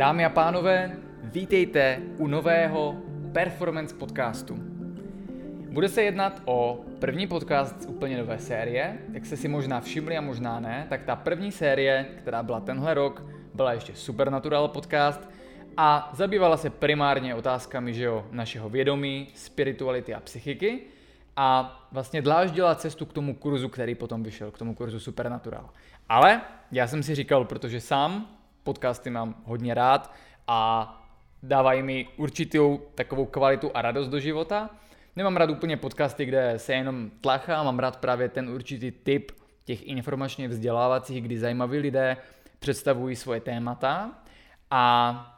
Dámy a pánové, vítejte u nového Performance podcastu. Bude se jednat o první podcast z úplně nové série. Jak jste si možná všimli a možná ne, tak ta první série, která byla tenhle rok, byla ještě Supernatural podcast a zabývala se primárně otázkami že jo, našeho vědomí, spirituality a psychiky a vlastně dláždila cestu k tomu kurzu, který potom vyšel, k tomu kurzu Supernatural. Ale já jsem si říkal, protože sám podcasty mám hodně rád a dávají mi určitou takovou kvalitu a radost do života. Nemám rád úplně podcasty, kde se jenom tlachá, mám rád právě ten určitý typ těch informačně vzdělávacích, kdy zajímaví lidé představují svoje témata a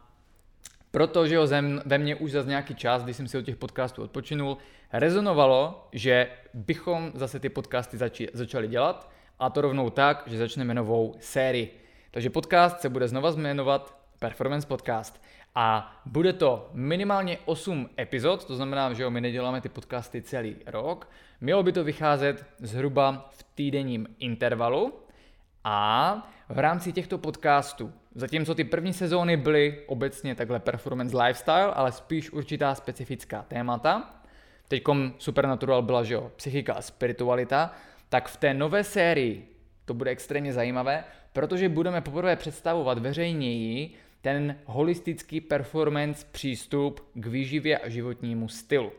protože ho ve mně už za nějaký čas, když jsem si od těch podcastů odpočinul, rezonovalo, že bychom zase ty podcasty zači- začali dělat a to rovnou tak, že začneme novou sérii. Takže podcast se bude znova jmenovat Performance Podcast. A bude to minimálně 8 epizod, to znamená, že jo, my neděláme ty podcasty celý rok. Mělo by to vycházet zhruba v týdenním intervalu a v rámci těchto podcastů, zatímco ty první sezóny byly obecně takhle performance lifestyle, ale spíš určitá specifická témata, teď Supernatural byla, že jo, psychika a spiritualita, tak v té nové sérii to bude extrémně zajímavé, protože budeme poprvé představovat veřejněji ten holistický performance přístup k výživě a životnímu stylu.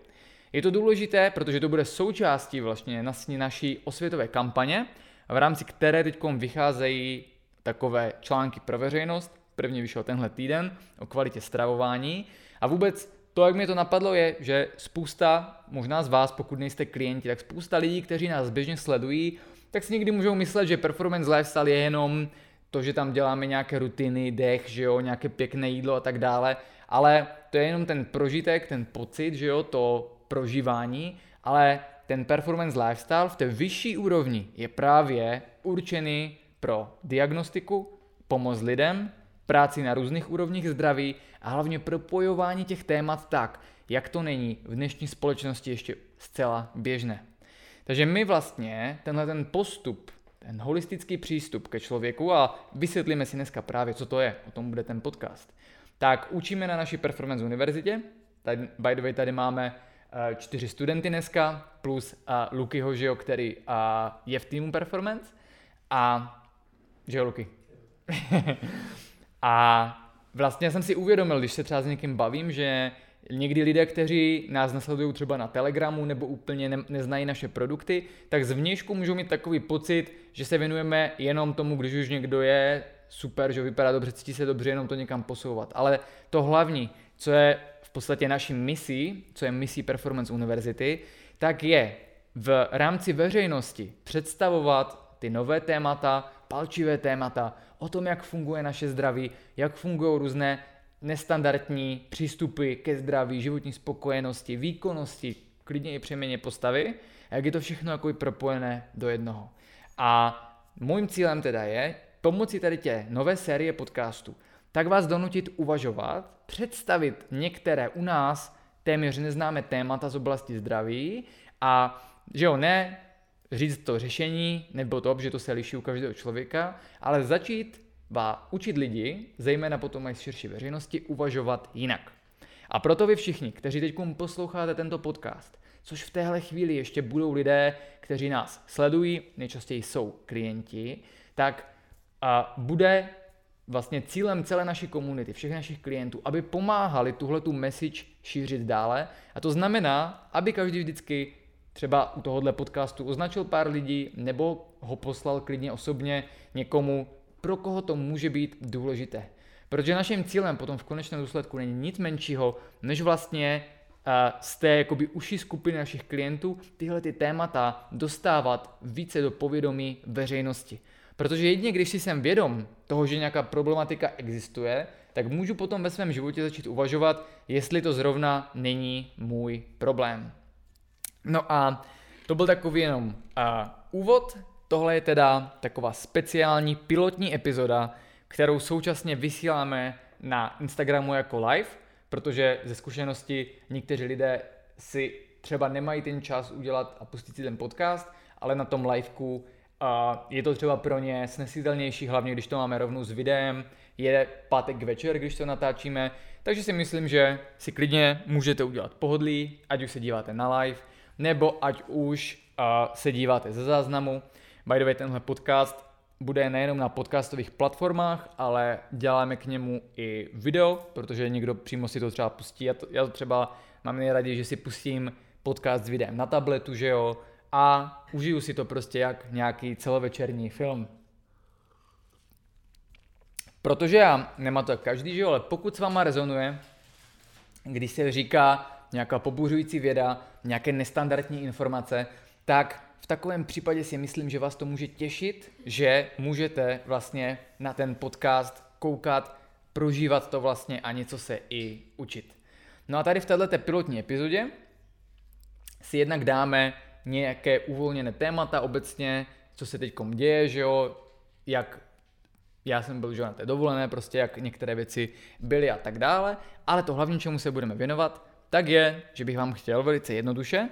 Je to důležité, protože to bude součástí vlastně naší osvětové kampaně, v rámci které teď vycházejí takové články pro veřejnost. První vyšel tenhle týden o kvalitě stravování. A vůbec to, jak mě to napadlo, je, že spousta, možná z vás, pokud nejste klienti, tak spousta lidí, kteří nás běžně sledují, tak si někdy můžou myslet, že performance lifestyle je jenom to, že tam děláme nějaké rutiny, dech, že jo, nějaké pěkné jídlo a tak dále, ale to je jenom ten prožitek, ten pocit, že jo, to prožívání, ale ten performance lifestyle v té vyšší úrovni je právě určený pro diagnostiku, pomoc lidem, práci na různých úrovních zdraví a hlavně propojování těch témat tak, jak to není v dnešní společnosti ještě zcela běžné. Takže my vlastně tenhle ten postup, ten holistický přístup ke člověku a vysvětlíme si dneska právě, co to je, o tom bude ten podcast, tak učíme na naší Performance univerzitě. Tady, by the way, tady máme uh, čtyři studenty dneska, plus uh, Lukyho, že jo, který uh, je v týmu Performance. A, že jo, Luky? a vlastně jsem si uvědomil, když se třeba s někým bavím, že Někdy lidé, kteří nás nasledují třeba na Telegramu nebo úplně ne, neznají naše produkty, tak zvnějšku můžou mít takový pocit, že se věnujeme jenom tomu, když už někdo je super, že vypadá dobře, cítí se dobře, jenom to někam posouvat. Ale to hlavní, co je v podstatě naší misí, co je misí Performance Univerzity, tak je v rámci veřejnosti představovat ty nové témata, palčivé témata, o tom, jak funguje naše zdraví, jak fungují různé nestandardní přístupy ke zdraví, životní spokojenosti, výkonnosti, klidně i přeměně postavy, a jak je to všechno jako propojené do jednoho. A mým cílem teda je pomocí tady tě nové série podcastů, tak vás donutit uvažovat, představit některé u nás téměř neznámé témata z oblasti zdraví a že jo, ne říct to řešení nebo to, že to se liší u každého člověka, ale začít ba učit lidi, zejména potom i širší veřejnosti, uvažovat jinak. A proto vy všichni, kteří teď posloucháte tento podcast, což v téhle chvíli ještě budou lidé, kteří nás sledují, nejčastěji jsou klienti, tak a bude vlastně cílem celé naší komunity, všech našich klientů, aby pomáhali tuhle tu message šířit dále. A to znamená, aby každý vždycky třeba u tohohle podcastu označil pár lidí nebo ho poslal klidně osobně někomu, pro koho to může být důležité. Protože naším cílem potom v konečném důsledku není nic menšího, než vlastně z té jakoby uší skupiny našich klientů tyhle ty témata dostávat více do povědomí veřejnosti. Protože jedině, když si jsem vědom toho, že nějaká problematika existuje, tak můžu potom ve svém životě začít uvažovat, jestli to zrovna není můj problém. No a to byl takový jenom uh, úvod Tohle je teda taková speciální pilotní epizoda, kterou současně vysíláme na Instagramu jako live, protože ze zkušenosti někteří lidé si třeba nemají ten čas udělat a pustit si ten podcast, ale na tom liveku je to třeba pro ně snesitelnější, hlavně když to máme rovnou s videem, je pátek večer, když to natáčíme, takže si myslím, že si klidně můžete udělat pohodlí, ať už se díváte na live, nebo ať už uh, se díváte ze záznamu. By the way, tenhle podcast bude nejenom na podcastových platformách, ale děláme k němu i video, protože někdo přímo si to třeba pustí. Já to, já to třeba mám nejraději, že si pustím podcast s videem na tabletu, že jo, a užiju si to prostě jak nějaký celovečerní film. Protože já, nemá to každý, že jo, ale pokud s váma rezonuje, když se říká nějaká pobuřující věda, nějaké nestandardní informace, tak v takovém případě si myslím, že vás to může těšit, že můžete vlastně na ten podcast koukat, prožívat to vlastně a něco se i učit. No a tady v této pilotní epizodě si jednak dáme nějaké uvolněné témata obecně, co se teď děje, že jo, jak já jsem byl že na té dovolené, prostě jak některé věci byly a tak dále, ale to hlavní, čemu se budeme věnovat, tak je, že bych vám chtěl velice jednoduše,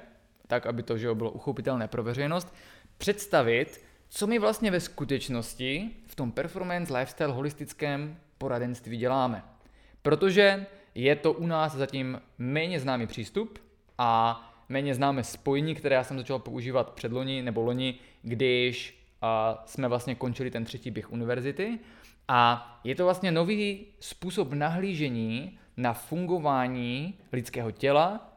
tak aby to že bylo uchopitelné pro veřejnost, představit, co my vlastně ve skutečnosti v tom performance lifestyle holistickém poradenství děláme. Protože je to u nás zatím méně známý přístup a méně známé spojení, které já jsem začal používat před loni nebo loni, když jsme vlastně končili ten třetí běh univerzity. A je to vlastně nový způsob nahlížení na fungování lidského těla,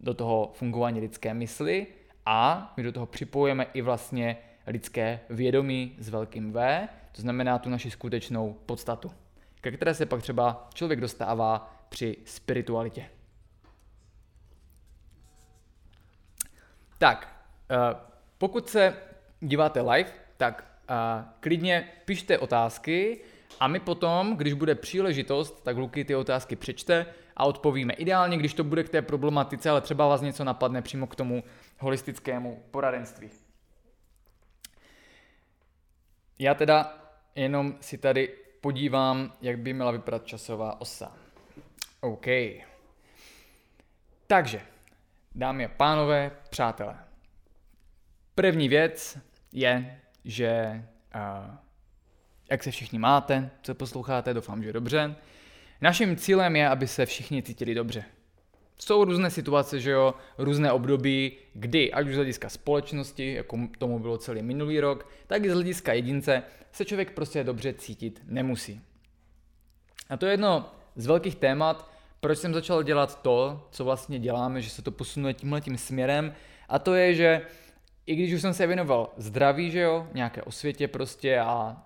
do toho fungování lidské mysli a my do toho připojujeme i vlastně lidské vědomí s velkým V, to znamená tu naši skutečnou podstatu, ke které se pak třeba člověk dostává při spiritualitě. Tak, eh, pokud se díváte live, tak uh, klidně pište otázky a my potom, když bude příležitost, tak Luky ty otázky přečte a odpovíme. Ideálně, když to bude k té problematice, ale třeba vás něco napadne přímo k tomu holistickému poradenství. Já teda jenom si tady podívám, jak by měla vypadat časová osa. OK. Takže, dámy a pánové, přátelé. První věc je, že uh, jak se všichni máte, co posloucháte, doufám, že dobře. Naším cílem je, aby se všichni cítili dobře. Jsou různé situace, že jo, různé období, kdy, ať už z hlediska společnosti, jako tomu bylo celý minulý rok, tak i z hlediska jedince se člověk prostě dobře cítit nemusí. A to je jedno z velkých témat, proč jsem začal dělat to, co vlastně děláme, že se to posunuje tímhle tím směrem, a to je, že i když už jsem se věnoval zdraví, že jo, nějaké osvětě prostě a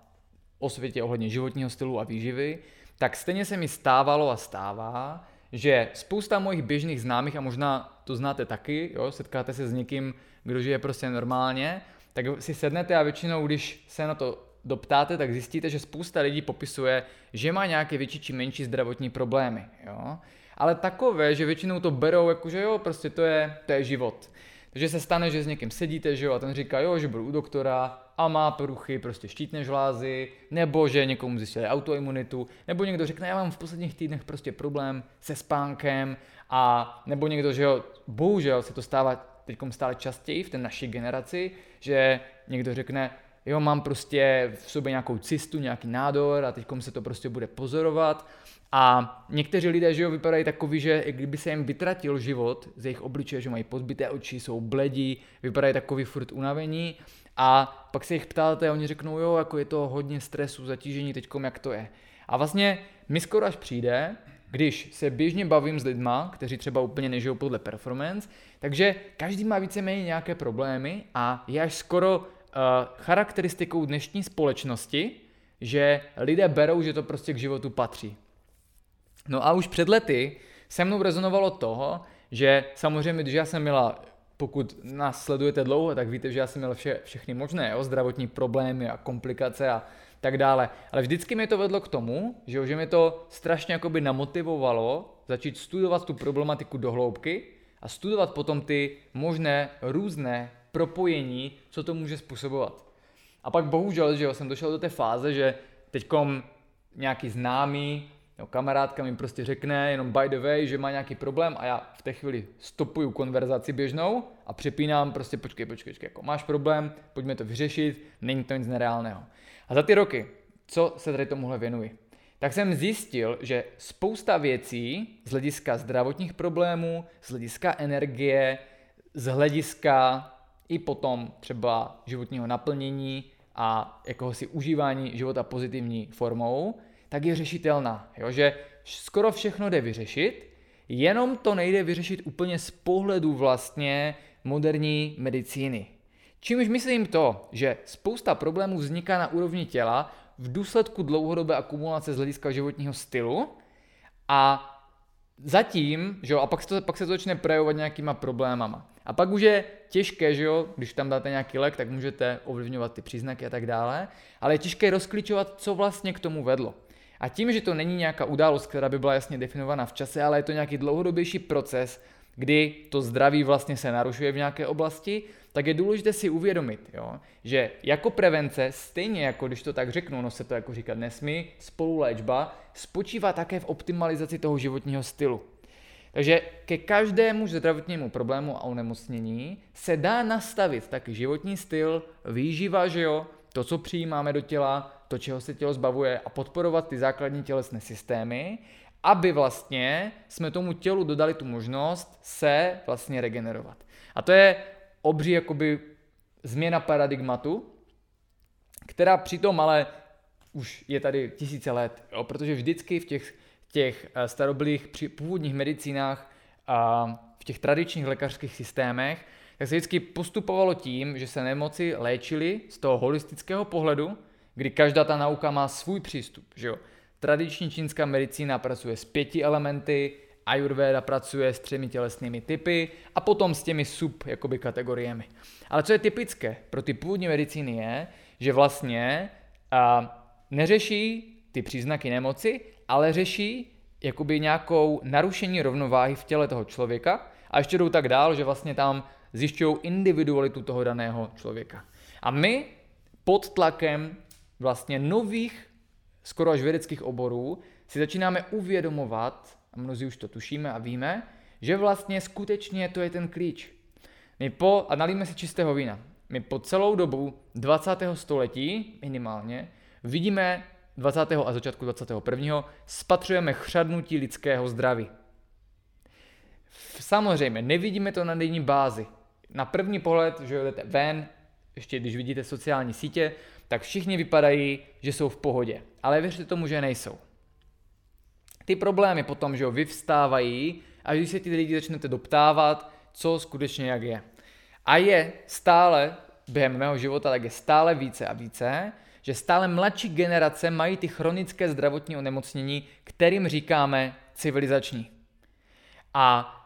osvětě ohledně životního stylu a výživy, tak stejně se mi stávalo a stává, že spousta mojich běžných známých, a možná to znáte taky, jo, setkáte se s někým, kdo žije prostě normálně, tak si sednete a většinou, když se na to doptáte, tak zjistíte, že spousta lidí popisuje, že má nějaké větší či menší zdravotní problémy. Jo? Ale takové, že většinou to berou jako, že jo, prostě to je, to je život. Takže se stane, že s někým sedíte, že jo, a ten říká, jo, že byl u doktora a má poruchy prostě štítné žlázy, nebo že někomu zjistili autoimunitu, nebo někdo řekne, já mám v posledních týdnech prostě problém se spánkem, a nebo někdo, že jo, bohužel se to stává teď stále častěji v té naší generaci, že někdo řekne, jo, mám prostě v sobě nějakou cystu, nějaký nádor a teď se to prostě bude pozorovat a někteří lidé, že jo, vypadají takový, že kdyby se jim vytratil život z jejich obličeje, že mají pozbité oči, jsou bledí, vypadají takový furt unavení a pak se jich ptáte a oni řeknou, jo, jako je to hodně stresu, zatížení teďkom, jak to je. A vlastně mi skoro až přijde, když se běžně bavím s lidma, kteří třeba úplně nežijou podle performance, takže každý má víceméně nějaké problémy a je až skoro uh, charakteristikou dnešní společnosti, že lidé berou, že to prostě k životu patří. No a už před lety se mnou rezonovalo toho, že samozřejmě, když já jsem měla, pokud nás sledujete dlouho, tak víte, že já jsem měl vše, všechny možné jo, zdravotní problémy a komplikace a tak dále. Ale vždycky mi to vedlo k tomu, že, že mi to strašně jakoby namotivovalo začít studovat tu problematiku do hloubky a studovat potom ty možné různé propojení, co to může způsobovat. A pak bohužel, že jo, jsem došel do té fáze, že teďkom nějaký známý Jo, kamarádka mi prostě řekne jenom by the way, že má nějaký problém a já v té chvíli stopuju konverzaci běžnou a přepínám prostě počkej, počkej, počkej, jako máš problém, pojďme to vyřešit, není to nic nereálného. A za ty roky, co se tady tomuhle věnuji? Tak jsem zjistil, že spousta věcí z hlediska zdravotních problémů, z hlediska energie, z hlediska i potom třeba životního naplnění a jakohosi užívání života pozitivní formou, tak je řešitelná. Jo? Že skoro všechno jde vyřešit, jenom to nejde vyřešit úplně z pohledu vlastně moderní medicíny. Čímž myslím to, že spousta problémů vzniká na úrovni těla v důsledku dlouhodobé akumulace z hlediska životního stylu a zatím, že jo, a pak se, to, pak se to začne projevovat nějakýma problémama. A pak už je těžké, že jo, když tam dáte nějaký lék, tak můžete ovlivňovat ty příznaky a tak dále, ale je těžké rozklíčovat, co vlastně k tomu vedlo. A tím, že to není nějaká událost, která by byla jasně definovaná v čase, ale je to nějaký dlouhodobější proces, kdy to zdraví vlastně se narušuje v nějaké oblasti, tak je důležité si uvědomit, jo, že jako prevence, stejně jako když to tak řeknu, no se to jako říkat nesmí, spoluléčba spočívá také v optimalizaci toho životního stylu. Takže ke každému zdravotnímu problému a onemocnění se dá nastavit taky životní styl, výživa, že jo, to, co přijímáme do těla, to, čeho se tělo zbavuje a podporovat ty základní tělesné systémy, aby vlastně jsme tomu tělu dodali tu možnost se vlastně regenerovat. A to je obří jakoby změna paradigmatu, která přitom ale už je tady tisíce let, jo, protože vždycky v těch, těch eh, starobylých původních medicínách a v těch tradičních lékařských systémech, tak se vždycky postupovalo tím, že se nemoci léčily z toho holistického pohledu, kdy každá ta nauka má svůj přístup. Že jo? Tradiční čínská medicína pracuje s pěti elementy, Ayurveda pracuje s třemi tělesnými typy a potom s těmi sub jakoby, kategoriemi. Ale co je typické pro ty původní medicíny je, že vlastně a, neřeší ty příznaky nemoci, ale řeší jakoby nějakou narušení rovnováhy v těle toho člověka a ještě jdou tak dál, že vlastně tam zjišťují individualitu toho daného člověka. A my pod tlakem vlastně nových, skoro až vědeckých oborů, si začínáme uvědomovat, a mnozí už to tušíme a víme, že vlastně skutečně to je ten klíč. My po, a nalíme si čistého vína, my po celou dobu 20. století minimálně vidíme 20. a začátku 21. spatřujeme chřadnutí lidského zdraví. Samozřejmě, nevidíme to na denní bázi. Na první pohled, že jdete ven, ještě když vidíte sociální sítě, tak všichni vypadají, že jsou v pohodě. Ale věřte tomu, že nejsou. Ty problémy potom, že jo, vyvstávají a když se ty lidi začnete doptávat, co skutečně jak je. A je stále, během mého života, tak je stále více a více, že stále mladší generace mají ty chronické zdravotní onemocnění, kterým říkáme civilizační. A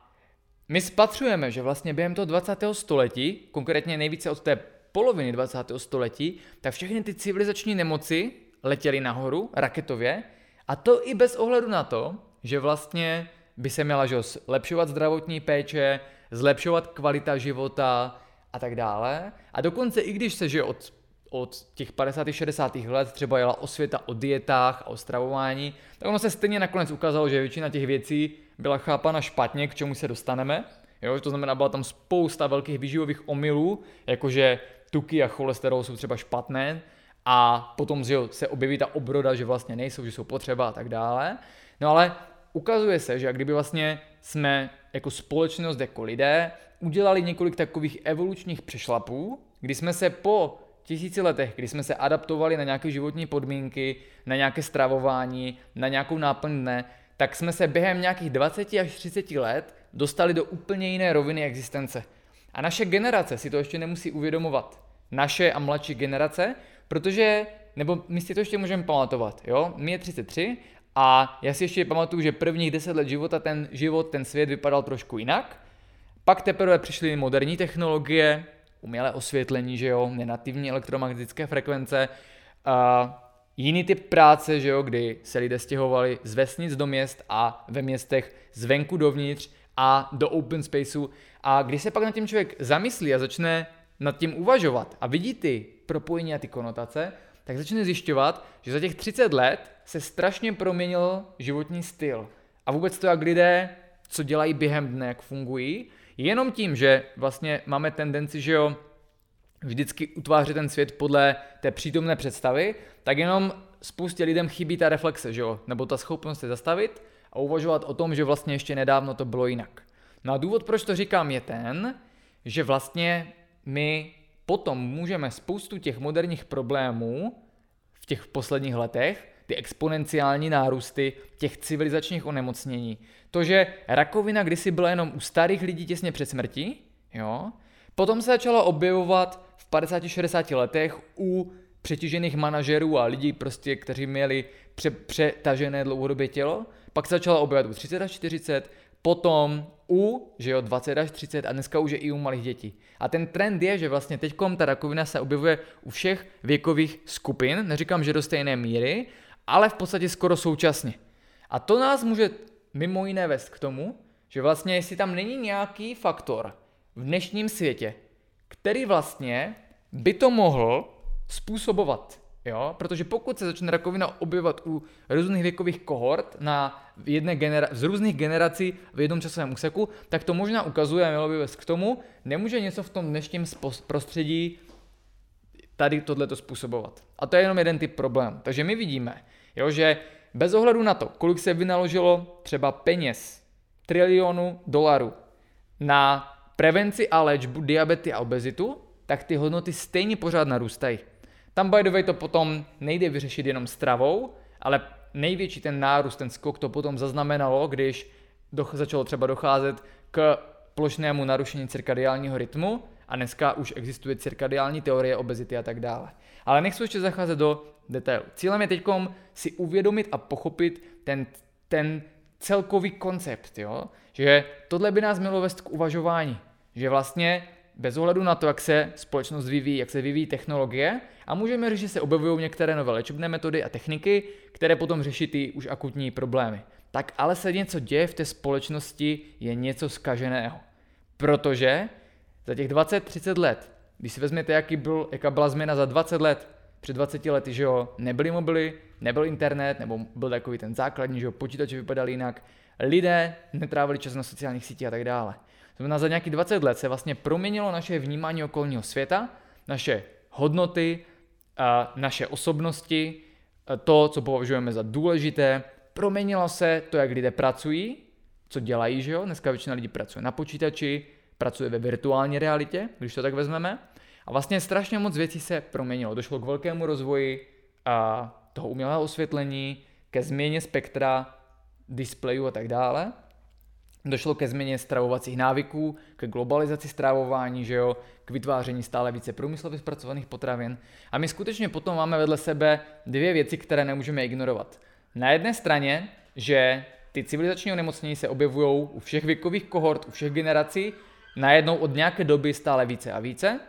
my spatřujeme, že vlastně během toho 20. století, konkrétně nejvíce od té poloviny 20. století, tak všechny ty civilizační nemoci letěly nahoru raketově a to i bez ohledu na to, že vlastně by se měla že, zlepšovat zdravotní péče, zlepšovat kvalita života a tak dále. A dokonce i když se že od, od těch 50. 60. let třeba jela osvěta o dietách a o stravování, tak ono se stejně nakonec ukázalo, že většina těch věcí byla chápana špatně, k čemu se dostaneme. Jo, to znamená, byla tam spousta velkých výživových omylů, jakože tuky a cholesterol jsou třeba špatné a potom že jo, se objeví ta obroda, že vlastně nejsou, že jsou potřeba a tak dále. No ale ukazuje se, že kdyby vlastně jsme jako společnost, jako lidé, udělali několik takových evolučních přešlapů, kdy jsme se po tisíci letech, kdy jsme se adaptovali na nějaké životní podmínky, na nějaké stravování, na nějakou náplň dne, tak jsme se během nějakých 20 až 30 let dostali do úplně jiné roviny existence. A naše generace si to ještě nemusí uvědomovat. Naše a mladší generace, protože, nebo my si to ještě můžeme pamatovat, jo? Mě je 33 a já si ještě pamatuju, že prvních 10 let života ten život, ten svět vypadal trošku jinak. Pak teprve přišly moderní technologie, umělé osvětlení, že jo, nenativní elektromagnetické frekvence, jiný typ práce, že jo, kdy se lidé stěhovali z vesnic do měst a ve městech zvenku dovnitř a do open spaceu. A když se pak na tím člověk zamyslí a začne nad tím uvažovat a vidí ty propojení a ty konotace, tak začne zjišťovat, že za těch 30 let se strašně proměnil životní styl. A vůbec to, jak lidé, co dělají během dne, jak fungují, jenom tím, že vlastně máme tendenci, že jo, vždycky utvářet ten svět podle té přítomné představy, tak jenom spoustě lidem chybí ta reflexe, že jo? nebo ta schopnost se zastavit a uvažovat o tom, že vlastně ještě nedávno to bylo jinak. No a důvod, proč to říkám, je ten, že vlastně my potom můžeme spoustu těch moderních problémů v těch posledních letech, ty exponenciální nárůsty těch civilizačních onemocnění, to, že rakovina kdysi byla jenom u starých lidí těsně před smrtí, jo, potom se začalo objevovat v 50-60 letech u přetížených manažerů a lidí, prostě, kteří měli pře- přetažené dlouhodobě tělo, pak se začala objevovat u 30 až 40, potom u, že jo, 20 až 30 a dneska už je i u malých dětí. A ten trend je, že vlastně teď ta rakovina se objevuje u všech věkových skupin, neříkám, že do stejné míry, ale v podstatě skoro současně. A to nás může mimo jiné vést k tomu, že vlastně jestli tam není nějaký faktor v dnešním světě, který vlastně by to mohl způsobovat. Jo? Protože pokud se začne rakovina objevovat u různých věkových kohort na jedné genera- z různých generací v jednom časovém úseku, tak to možná ukazuje a mělo by vést k tomu, nemůže něco v tom dnešním prostředí tady tohleto způsobovat. A to je jenom jeden typ problém. Takže my vidíme, jo, že bez ohledu na to, kolik se vynaložilo třeba peněz, trilionu dolarů na prevenci a léčbu diabety a obezitu, tak ty hodnoty stejně pořád narůstají. Tam by the way to potom nejde vyřešit jenom stravou, ale největší ten nárůst, ten skok to potom zaznamenalo, když doch, začalo třeba docházet k plošnému narušení cirkadiálního rytmu a dneska už existuje cirkadiální teorie obezity a tak dále. Ale nechci ještě zacházet do detailu. Cílem je teď si uvědomit a pochopit ten, ten celkový koncept, jo? že tohle by nás mělo vést k uvažování, že vlastně bez ohledu na to, jak se společnost vyvíjí, jak se vyvíjí technologie, a můžeme říct, že se objevují některé nové léčebné metody a techniky, které potom řeší ty už akutní problémy. Tak ale se něco děje v té společnosti, je něco skaženého. Protože za těch 20-30 let, když si vezmete, jaký byl, jaká byla změna za 20 let, před 20 lety, že jo, nebyly mobily, nebyl internet, nebo byl takový ten základní, že jo, počítače vypadaly jinak, lidé netrávili čas na sociálních sítích a tak dále. Znamená, za nějakých 20 let se vlastně proměnilo naše vnímání okolního světa, naše hodnoty, naše osobnosti, to, co považujeme za důležité, proměnilo se to, jak lidé pracují, co dělají, že jo? Dneska většina lidí pracuje na počítači, pracuje ve virtuální realitě, když to tak vezmeme. A vlastně strašně moc věcí se proměnilo. Došlo k velkému rozvoji a toho umělého osvětlení, ke změně spektra, displejů a tak dále. Došlo ke změně stravovacích návyků, ke globalizaci stravování, že jo, k vytváření stále více průmyslově zpracovaných potravin. A my skutečně potom máme vedle sebe dvě věci, které nemůžeme ignorovat. Na jedné straně, že ty civilizační onemocnění se objevují u všech věkových kohort, u všech generací, najednou od nějaké doby stále více a více,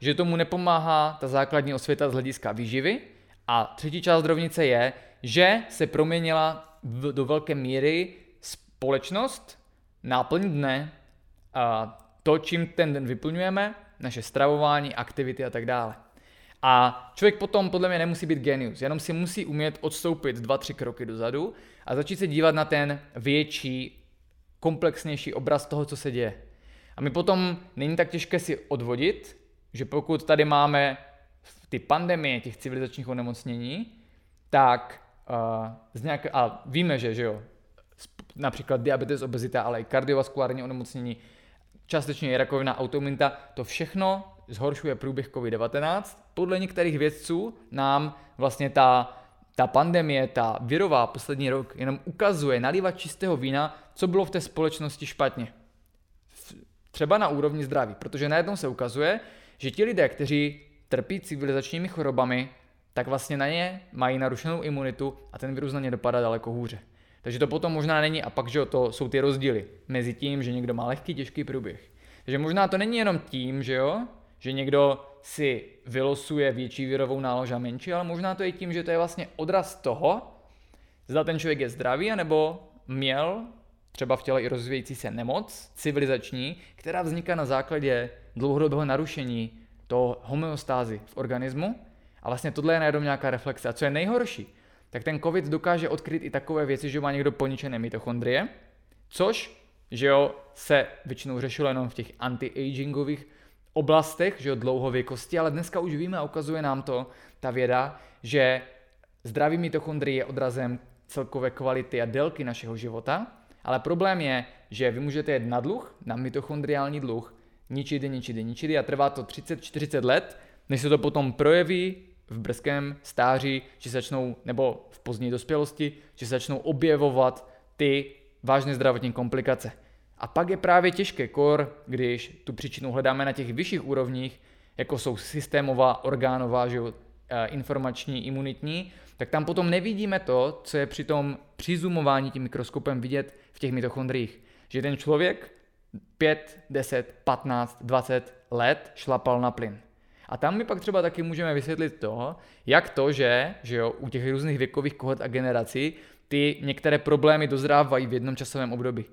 že tomu nepomáhá ta základní osvěta z hlediska výživy. A třetí část rovnice je, že se proměnila v, do velké míry společnost, náplň dne, a to, čím ten den vyplňujeme, naše stravování, aktivity a tak dále. A člověk potom podle mě nemusí být genius, jenom si musí umět odstoupit dva, tři kroky dozadu a začít se dívat na ten větší, komplexnější obraz toho, co se děje. A my potom není tak těžké si odvodit, že pokud tady máme ty pandemie těch civilizačních onemocnění, tak uh, z nějaké, a víme, že, že jo, například diabetes, obezita, ale i kardiovaskulární onemocnění, částečně i rakovina, autoimunita, to všechno zhoršuje průběh COVID-19. Podle některých vědců nám vlastně ta, ta pandemie, ta virová poslední rok jenom ukazuje, nalívat čistého vína, co bylo v té společnosti špatně. Třeba na úrovni zdraví, protože najednou se ukazuje, že ti lidé, kteří trpí civilizačními chorobami, tak vlastně na ně mají narušenou imunitu a ten virus na ně dopadá daleko hůře. Takže to potom možná není, a pak, že to jsou ty rozdíly mezi tím, že někdo má lehký, těžký průběh. Takže možná to není jenom tím, že jo, že někdo si vylosuje větší virovou nálož a menší, ale možná to je tím, že to je vlastně odraz toho, zda ten člověk je zdravý, anebo měl třeba v těle i rozvíjející se nemoc civilizační, která vzniká na základě dlouhodobého narušení toho homeostázy v organismu A vlastně tohle je najednou nějaká reflexe. A co je nejhorší, tak ten COVID dokáže odkryt i takové věci, že má někdo poničené mitochondrie, což, že jo, se většinou řešilo jenom v těch anti-agingových oblastech, že jo, dlouhověkosti, ale dneska už víme a ukazuje nám to, ta věda, že zdravý mitochondrie je odrazem celkové kvality a délky našeho života, ale problém je, že vy můžete jet na dluh, na mitochondriální dluh, ničit, ničit, ničit a trvá to 30-40 let, než se to potom projeví v brzkém stáří, že začnou, nebo v pozdní dospělosti, že začnou objevovat ty vážné zdravotní komplikace. A pak je právě těžké kor, když tu příčinu hledáme na těch vyšších úrovních, jako jsou systémová, orgánová, že, eh, informační, imunitní, tak tam potom nevidíme to, co je při tom přizumování tím mikroskopem vidět v těch mitochondriích. Že ten člověk 5, 10, 15, 20 let šlapal na plyn. A tam my pak třeba taky můžeme vysvětlit to, jak to, že, že jo, u těch různých věkových kohort a generací ty některé problémy dozrávají v jednom časovém období.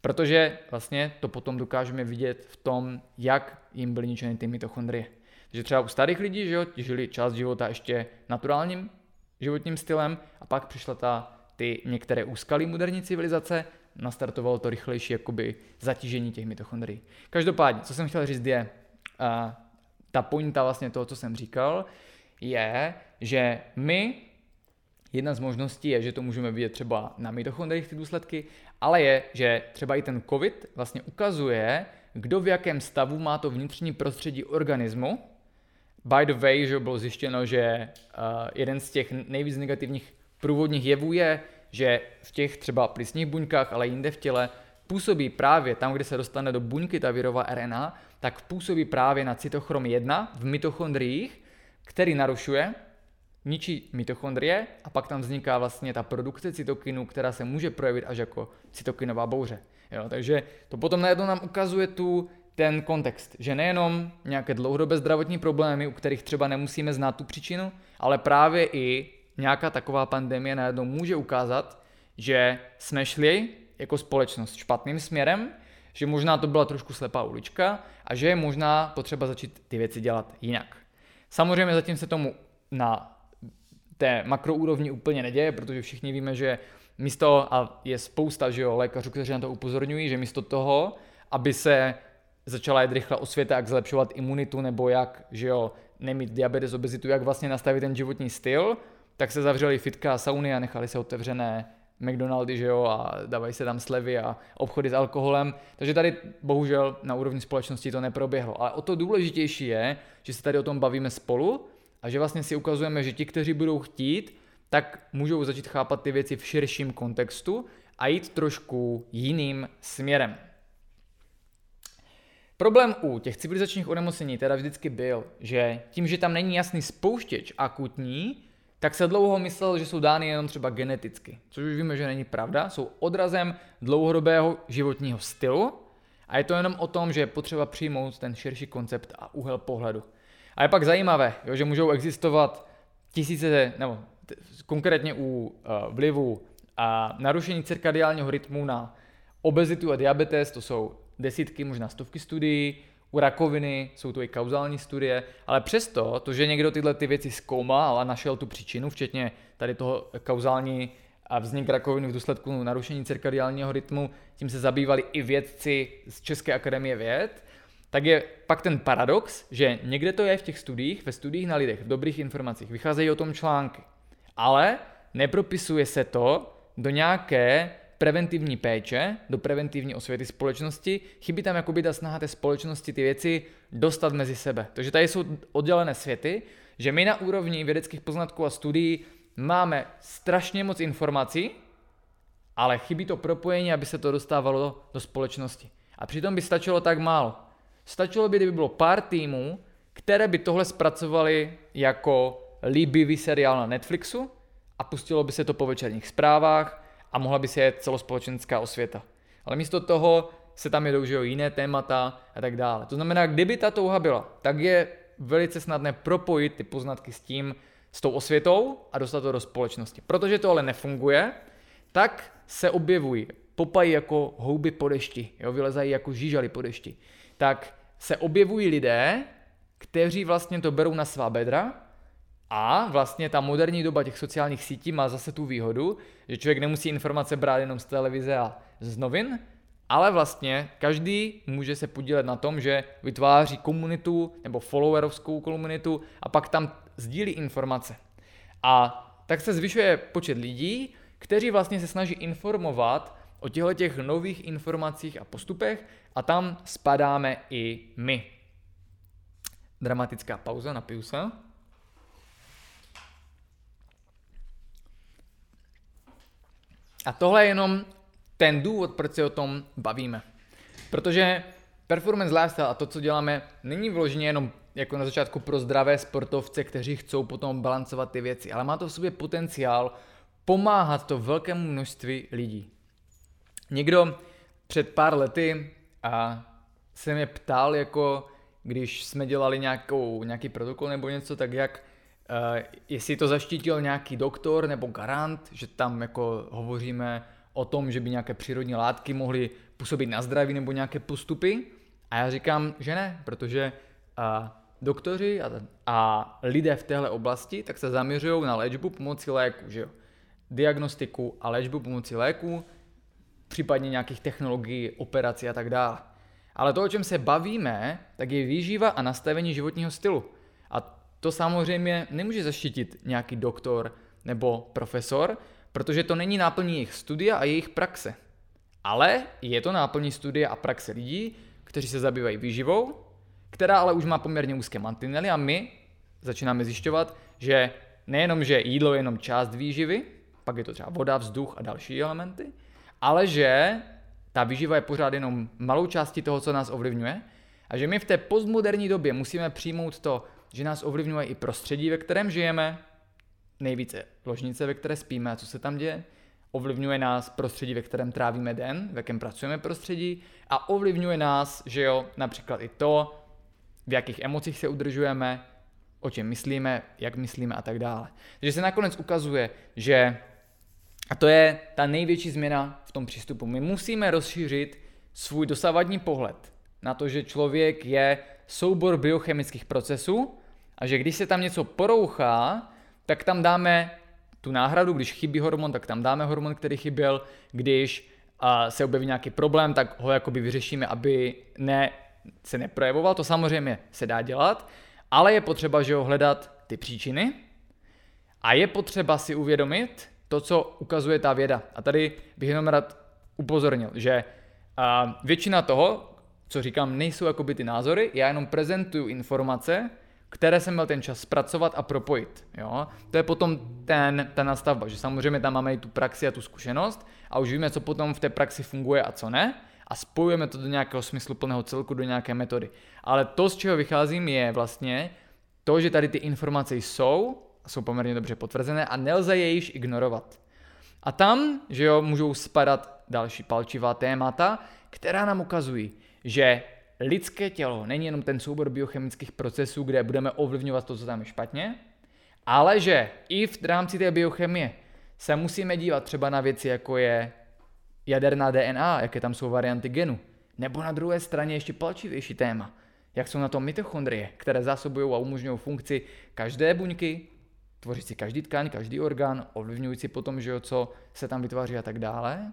Protože vlastně to potom dokážeme vidět v tom, jak jim byly ničeny ty mitochondrie. Takže třeba u starých lidí, že jo, žili část života ještě naturálním životním stylem a pak přišla ta, ty některé úskalí moderní civilizace, nastartovalo to rychlejší jakoby zatížení těch mitochondrií. Každopádně, co jsem chtěl říct je, uh, ta pointa vlastně toho, co jsem říkal, je, že my, jedna z možností je, že to můžeme vidět třeba na mitochondriích ty důsledky, ale je, že třeba i ten COVID vlastně ukazuje, kdo v jakém stavu má to vnitřní prostředí organismu. By the way, že bylo zjištěno, že uh, jeden z těch nejvíc negativních průvodních jevů je, že v těch třeba plicních buňkách, ale jinde v těle, působí právě tam, kde se dostane do buňky ta virová RNA, tak působí právě na cytochrom 1 v mitochondriích, který narušuje, ničí mitochondrie a pak tam vzniká vlastně ta produkce cytokinu, která se může projevit až jako cytokinová bouře. Jo, takže to potom najednou nám ukazuje tu ten kontext, že nejenom nějaké dlouhodobé zdravotní problémy, u kterých třeba nemusíme znát tu příčinu, ale právě i nějaká taková pandemie najednou může ukázat, že jsme šli jako společnost špatným směrem, že možná to byla trošku slepá ulička a že je možná potřeba začít ty věci dělat jinak. Samozřejmě zatím se tomu na té makroúrovni úplně neděje, protože všichni víme, že místo, a je spousta že jo, lékařů, kteří na to upozorňují, že místo toho, aby se začala jít rychle osvěta, jak zlepšovat imunitu nebo jak že jo, nemít diabetes, obezitu, jak vlastně nastavit ten životní styl, tak se zavřeli fitka a sauny a nechali se otevřené McDonaldy, že jo, a dávají se tam slevy a obchody s alkoholem. Takže tady bohužel na úrovni společnosti to neproběhlo. Ale o to důležitější je, že se tady o tom bavíme spolu a že vlastně si ukazujeme, že ti, kteří budou chtít, tak můžou začít chápat ty věci v širším kontextu a jít trošku jiným směrem. Problém u těch civilizačních onemocnění teda vždycky byl, že tím, že tam není jasný spouštěč akutní, tak se dlouho myslel, že jsou dány jenom třeba geneticky, což už víme, že není pravda, jsou odrazem dlouhodobého životního stylu. A je to jenom o tom, že je potřeba přijmout ten širší koncept a úhel pohledu. A je pak zajímavé, jo, že můžou existovat tisíce, nebo t- konkrétně u uh, vlivu a narušení cirkadiálního rytmu na obezitu a diabetes, to jsou desítky, možná stovky studií, u rakoviny jsou to i kauzální studie, ale přesto, to, že někdo tyhle ty věci zkoumal a našel tu příčinu, včetně tady toho kauzální a vznik rakoviny v důsledku narušení cirkadiálního rytmu, tím se zabývali i vědci z České akademie věd, tak je pak ten paradox, že někde to je v těch studiích, ve studiích na lidech, v dobrých informacích, vycházejí o tom články, ale nepropisuje se to do nějaké preventivní péče, do preventivní osvěty společnosti, chybí tam jakoby ta snaha té společnosti ty věci dostat mezi sebe. Takže tady jsou oddělené světy, že my na úrovni vědeckých poznatků a studií máme strašně moc informací, ale chybí to propojení, aby se to dostávalo do společnosti. A přitom by stačilo tak málo. Stačilo by, kdyby bylo pár týmů, které by tohle zpracovali jako líbivý seriál na Netflixu a pustilo by se to po večerních zprávách, a mohla by se jet celospolečenská osvěta. Ale místo toho se tam jedou že jo, jiné témata a tak dále. To znamená, kdyby ta touha byla, tak je velice snadné propojit ty poznatky s tím, s tou osvětou a dostat to do společnosti. Protože to ale nefunguje, tak se objevují, popají jako houby po dešti, jo, vylezají jako žížaly po dešti. Tak se objevují lidé, kteří vlastně to berou na svá bedra A vlastně ta moderní doba těch sociálních sítí má zase tu výhodu, že člověk nemusí informace brát jenom z televize a z novin, ale vlastně každý může se podílet na tom, že vytváří komunitu nebo followerovskou komunitu a pak tam sdílí informace. A tak se zvyšuje počet lidí, kteří vlastně se snaží informovat o těchto těch nových informacích a postupech a tam spadáme i my. Dramatická pauza, napiju se. A tohle je jenom ten důvod, proč se o tom bavíme. Protože performance lifestyle a to, co děláme, není vloženě jenom jako na začátku pro zdravé sportovce, kteří chcou potom balancovat ty věci, ale má to v sobě potenciál pomáhat to velkému množství lidí. Někdo před pár lety a se mě ptal, jako když jsme dělali nějakou, nějaký protokol nebo něco, tak jak, uh, jestli to zaštítil nějaký doktor nebo garant, že tam jako hovoříme o tom, že by nějaké přírodní látky mohly působit na zdraví nebo nějaké postupy. A já říkám, že ne, protože uh, doktoři a, a lidé v téhle oblasti tak se zaměřují na léčbu pomocí léku, že jo? Diagnostiku a léčbu pomocí léku, případně nějakých technologií, operací a tak dále. Ale to, o čem se bavíme, tak je výživa a nastavení životního stylu. To samozřejmě nemůže zaštítit nějaký doktor nebo profesor, protože to není náplní jejich studia a jejich praxe. Ale je to náplní studia a praxe lidí, kteří se zabývají výživou, která ale už má poměrně úzké mantinely a my začínáme zjišťovat, že nejenom, že jídlo je jenom část výživy, pak je to třeba voda, vzduch a další elementy, ale že ta výživa je pořád jenom malou částí toho, co nás ovlivňuje a že my v té postmoderní době musíme přijmout to, že nás ovlivňuje i prostředí, ve kterém žijeme, nejvíce ložnice, ve které spíme a co se tam děje, ovlivňuje nás prostředí, ve kterém trávíme den, v jakém pracujeme prostředí a ovlivňuje nás, že jo, například i to, v jakých emocích se udržujeme, o čem myslíme, jak myslíme a tak dále. Takže se nakonec ukazuje, že a to je ta největší změna v tom přístupu. My musíme rozšířit svůj dosavadní pohled na to, že člověk je soubor biochemických procesů a že když se tam něco porouchá, tak tam dáme tu náhradu, když chybí hormon, tak tam dáme hormon, který chyběl, když a se objeví nějaký problém, tak ho jakoby vyřešíme, aby ne, se neprojevoval. To samozřejmě se dá dělat, ale je potřeba, že ho hledat ty příčiny a je potřeba si uvědomit to, co ukazuje ta věda. A tady bych jenom rád upozornil, že a většina toho, co říkám, nejsou jakoby ty názory, já jenom prezentuju informace, které jsem měl ten čas zpracovat a propojit. Jo? To je potom ten, ta nastavba, že samozřejmě tam máme i tu praxi a tu zkušenost a už víme, co potom v té praxi funguje a co ne a spojujeme to do nějakého smysluplného celku, do nějaké metody. Ale to, z čeho vycházím, je vlastně to, že tady ty informace jsou, jsou poměrně dobře potvrzené a nelze je již ignorovat. A tam, že jo, můžou spadat další palčivá témata, která nám ukazují, že lidské tělo není jenom ten soubor biochemických procesů, kde budeme ovlivňovat to, co tam je špatně, ale že i v rámci té biochemie se musíme dívat třeba na věci, jako je jaderná DNA, jaké tam jsou varianty genu, nebo na druhé straně ještě palčivější téma, jak jsou na tom mitochondrie, které zásobují a umožňují funkci každé buňky, tvořící si každý tkáň, každý orgán, ovlivňující potom, že jo, co se tam vytváří a tak dále.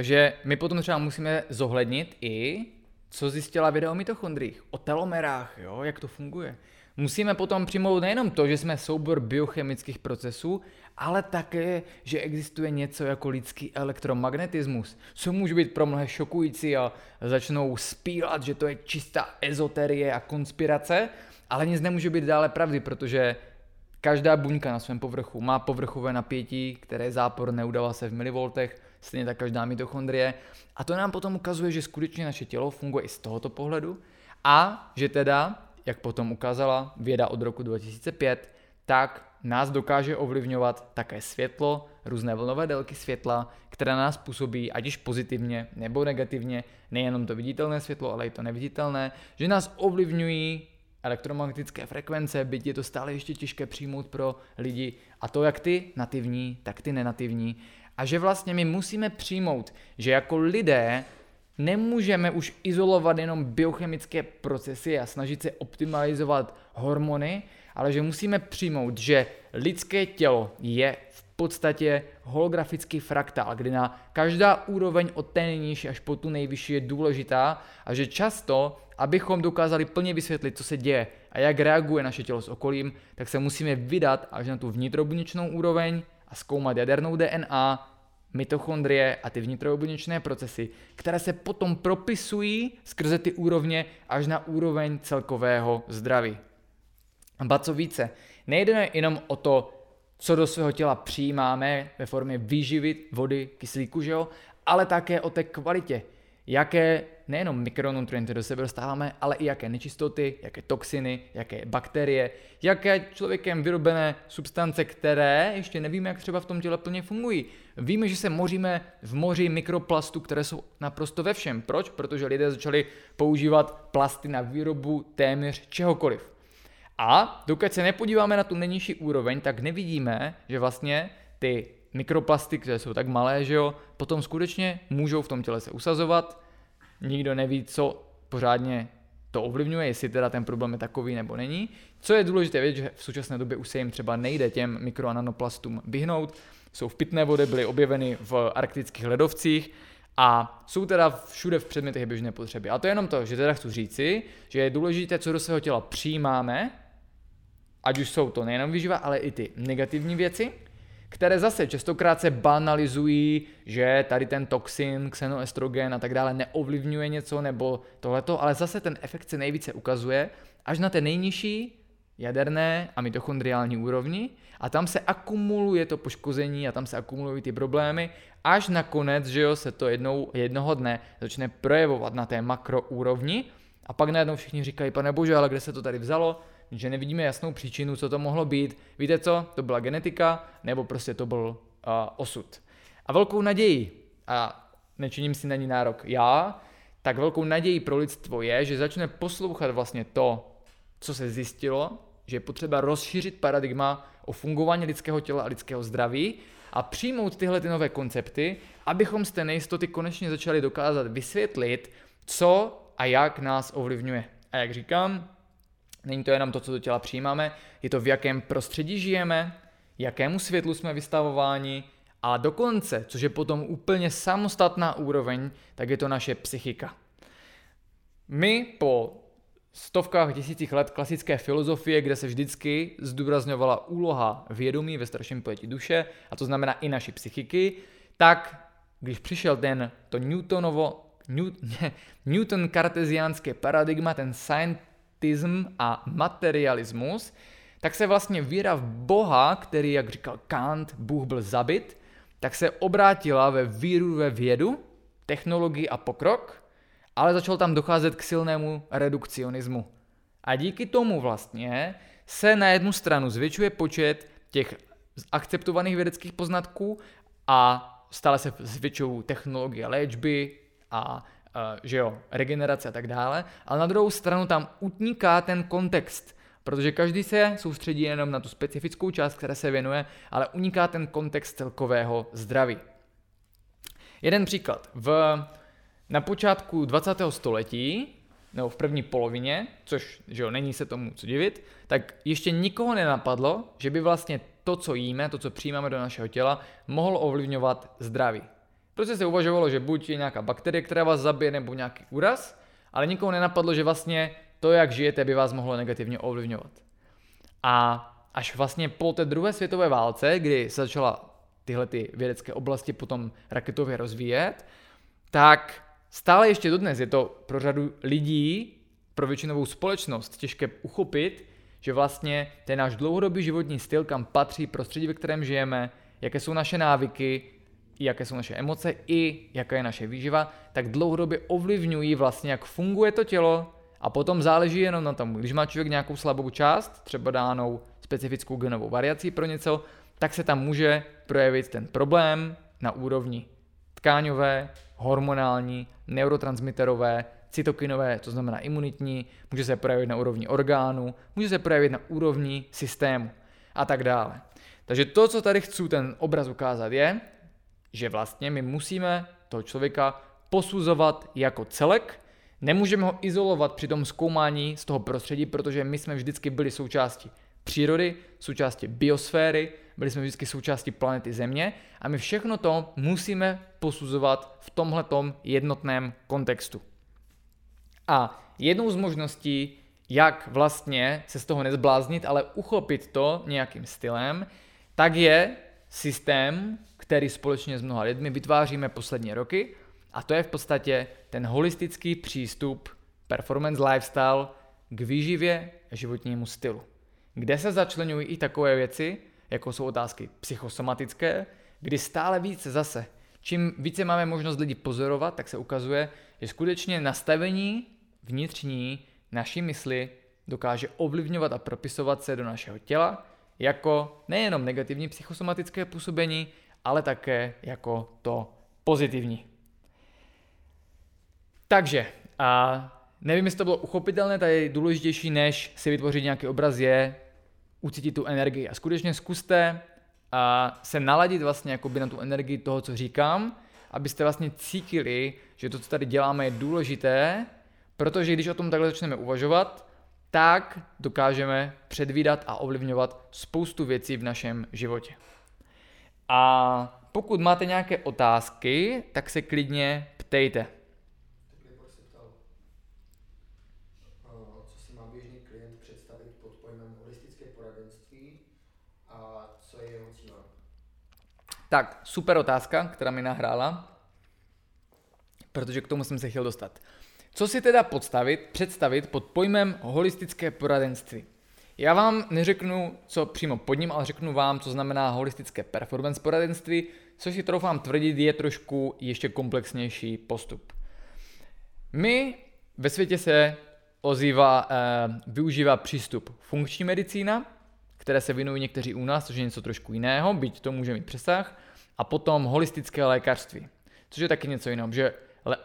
Takže my potom třeba musíme zohlednit i co zjistila věda o mitochondriích, o telomerách, jo, jak to funguje. Musíme potom přijmout nejenom to, že jsme soubor biochemických procesů, ale také, že existuje něco jako lidský elektromagnetismus, co může být pro mnohé šokující a začnou spílat, že to je čistá ezoterie a konspirace, ale nic nemůže být dále pravdy, protože každá buňka na svém povrchu má povrchové napětí, které je záporné, udává se v milivoltech, stejně tak každá mitochondrie. A to nám potom ukazuje, že skutečně naše tělo funguje i z tohoto pohledu a že teda, jak potom ukázala věda od roku 2005, tak nás dokáže ovlivňovat také světlo, různé vlnové délky světla, které nás působí ať již pozitivně nebo negativně, nejenom to viditelné světlo, ale i to neviditelné, že nás ovlivňují elektromagnetické frekvence, byť je to stále ještě těžké přijmout pro lidi, a to jak ty nativní, tak ty nenativní, a že vlastně my musíme přijmout, že jako lidé nemůžeme už izolovat jenom biochemické procesy a snažit se optimalizovat hormony, ale že musíme přijmout, že lidské tělo je v podstatě holografický fraktál, kdy na každá úroveň od té nejnižší až po tu nejvyšší je důležitá a že často, abychom dokázali plně vysvětlit, co se děje a jak reaguje naše tělo s okolím, tak se musíme vydat až na tu vnitrobuněčnou úroveň a zkoumat jadernou DNA, mitochondrie a ty vnitrobuněčné procesy, které se potom propisují skrze ty úrovně až na úroveň celkového zdraví. A ba co více, nejde jenom o to, co do svého těla přijímáme ve formě výživy, vody, kyslíku, že jo? ale také o té kvalitě, jaké nejenom mikronutrienty do sebe dostáváme, ale i jaké nečistoty, jaké toxiny, jaké bakterie, jaké člověkem vyrobené substance, které ještě nevíme, jak třeba v tom těle plně fungují. Víme, že se moříme v moři mikroplastů, které jsou naprosto ve všem. Proč? Protože lidé začali používat plasty na výrobu téměř čehokoliv. A dokud se nepodíváme na tu nejnižší úroveň, tak nevidíme, že vlastně ty mikroplasty, které jsou tak malé, že jo, potom skutečně můžou v tom těle se usazovat. Nikdo neví, co pořádně to ovlivňuje, jestli teda ten problém je takový nebo není. Co je důležité vědět, že v současné době už se jim třeba nejde těm mikro a nanoplastům vyhnout. Jsou v pitné vody, byly objeveny v arktických ledovcích a jsou teda všude v předmětech běžné potřeby. A to je jenom to, že teda chci říci, že je důležité, co do svého těla přijímáme, ať už jsou to nejenom výživa, ale i ty negativní věci, které zase častokrát se banalizují, že tady ten toxin, xenoestrogen a tak dále neovlivňuje něco nebo tohleto, ale zase ten efekt se nejvíce ukazuje až na té nejnižší jaderné a mitochondriální úrovni a tam se akumuluje to poškození a tam se akumulují ty problémy, až nakonec, že jo, se to jednou, jednoho dne začne projevovat na té makroúrovni a pak najednou všichni říkají, pane bože, ale kde se to tady vzalo? Že nevidíme jasnou příčinu, co to mohlo být. Víte co? To byla genetika, nebo prostě to byl uh, osud. A velkou naději, a nečiním si na ní nárok já, tak velkou naději pro lidstvo je, že začne poslouchat vlastně to, co se zjistilo, že je potřeba rozšířit paradigma o fungování lidského těla a lidského zdraví a přijmout tyhle ty nové koncepty, abychom z té nejistoty konečně začali dokázat vysvětlit, co a jak nás ovlivňuje. A jak říkám, Není to jenom to, co do těla přijímáme, je to v jakém prostředí žijeme, jakému světlu jsme vystavováni a dokonce, což je potom úplně samostatná úroveň, tak je to naše psychika. My po stovkách tisících let klasické filozofie, kde se vždycky zdůrazňovala úloha vědomí ve starším pojetí duše, a to znamená i naší psychiky, tak když přišel ten to Newtonovo, Newton karteziánské paradigma, ten scientism a materialismus, tak se vlastně víra v Boha, který, jak říkal Kant, Bůh byl zabit, tak se obrátila ve víru ve vědu, technologii a pokrok, ale začal tam docházet k silnému redukcionismu. A díky tomu vlastně se na jednu stranu zvětšuje počet těch akceptovaných vědeckých poznatků a stále se zvětšují technologie léčby a že jo, regenerace a tak dále, ale na druhou stranu tam utniká ten kontext, protože každý se soustředí jenom na tu specifickou část, která se věnuje, ale uniká ten kontext celkového zdraví. Jeden příklad. V, na počátku 20. století, nebo v první polovině, což že jo, není se tomu co divit, tak ještě nikoho nenapadlo, že by vlastně to, co jíme, to, co přijímáme do našeho těla, mohlo ovlivňovat zdraví. Prostě se uvažovalo, že buď je nějaká bakterie, která vás zabije, nebo nějaký úraz, ale nikomu nenapadlo, že vlastně to, jak žijete, by vás mohlo negativně ovlivňovat. A až vlastně po té druhé světové válce, kdy se začala tyhle ty vědecké oblasti potom raketově rozvíjet, tak stále ještě dodnes je to pro řadu lidí, pro většinovou společnost těžké uchopit, že vlastně ten náš dlouhodobý životní styl, kam patří prostředí, ve kterém žijeme, jaké jsou naše návyky, jaké jsou naše emoce i jaká je naše výživa, tak dlouhodobě ovlivňují vlastně, jak funguje to tělo a potom záleží jenom na tom, když má člověk nějakou slabou část, třeba dánou specifickou genovou variací pro něco, tak se tam může projevit ten problém na úrovni tkáňové, hormonální, neurotransmiterové, cytokinové, to znamená imunitní, může se projevit na úrovni orgánů, může se projevit na úrovni systému a tak dále. Takže to, co tady chci ten obraz ukázat, je, že vlastně my musíme toho člověka posuzovat jako celek, nemůžeme ho izolovat při tom zkoumání z toho prostředí, protože my jsme vždycky byli součástí přírody, součástí biosféry, byli jsme vždycky součástí planety Země a my všechno to musíme posuzovat v tomhletom jednotném kontextu. A jednou z možností, jak vlastně se z toho nezbláznit, ale uchopit to nějakým stylem, tak je systém, který společně s mnoha lidmi vytváříme poslední roky a to je v podstatě ten holistický přístup performance lifestyle k výživě a životnímu stylu. Kde se začlenují i takové věci, jako jsou otázky psychosomatické, kdy stále více zase, čím více máme možnost lidi pozorovat, tak se ukazuje, že skutečně nastavení vnitřní naší mysli dokáže ovlivňovat a propisovat se do našeho těla jako nejenom negativní psychosomatické působení, ale také jako to pozitivní. Takže, a nevím, jestli to bylo uchopitelné, tady důležitější, než si vytvořit nějaký obraz, je ucítit tu energii. A skutečně zkuste a se naladit vlastně jakoby na tu energii toho, co říkám, abyste vlastně cítili, že to, co tady děláme, je důležité, protože když o tom takhle začneme uvažovat, tak dokážeme předvídat a ovlivňovat spoustu věcí v našem životě. A pokud máte nějaké otázky, tak se klidně ptejte. Tak, super otázka, která mi nahrála, protože k tomu jsem se chtěl dostat. Co si teda podstavit, představit pod pojmem holistické poradenství? Já vám neřeknu, co přímo pod ním, ale řeknu vám, co znamená holistické performance poradenství, což si troufám tvrdit je trošku ještě komplexnější postup. My ve světě se ozývá, eh, využívá přístup funkční medicína, které se věnují někteří u nás, což je něco trošku jiného, byť to může mít přesah, a potom holistické lékařství, což je taky něco jiného, že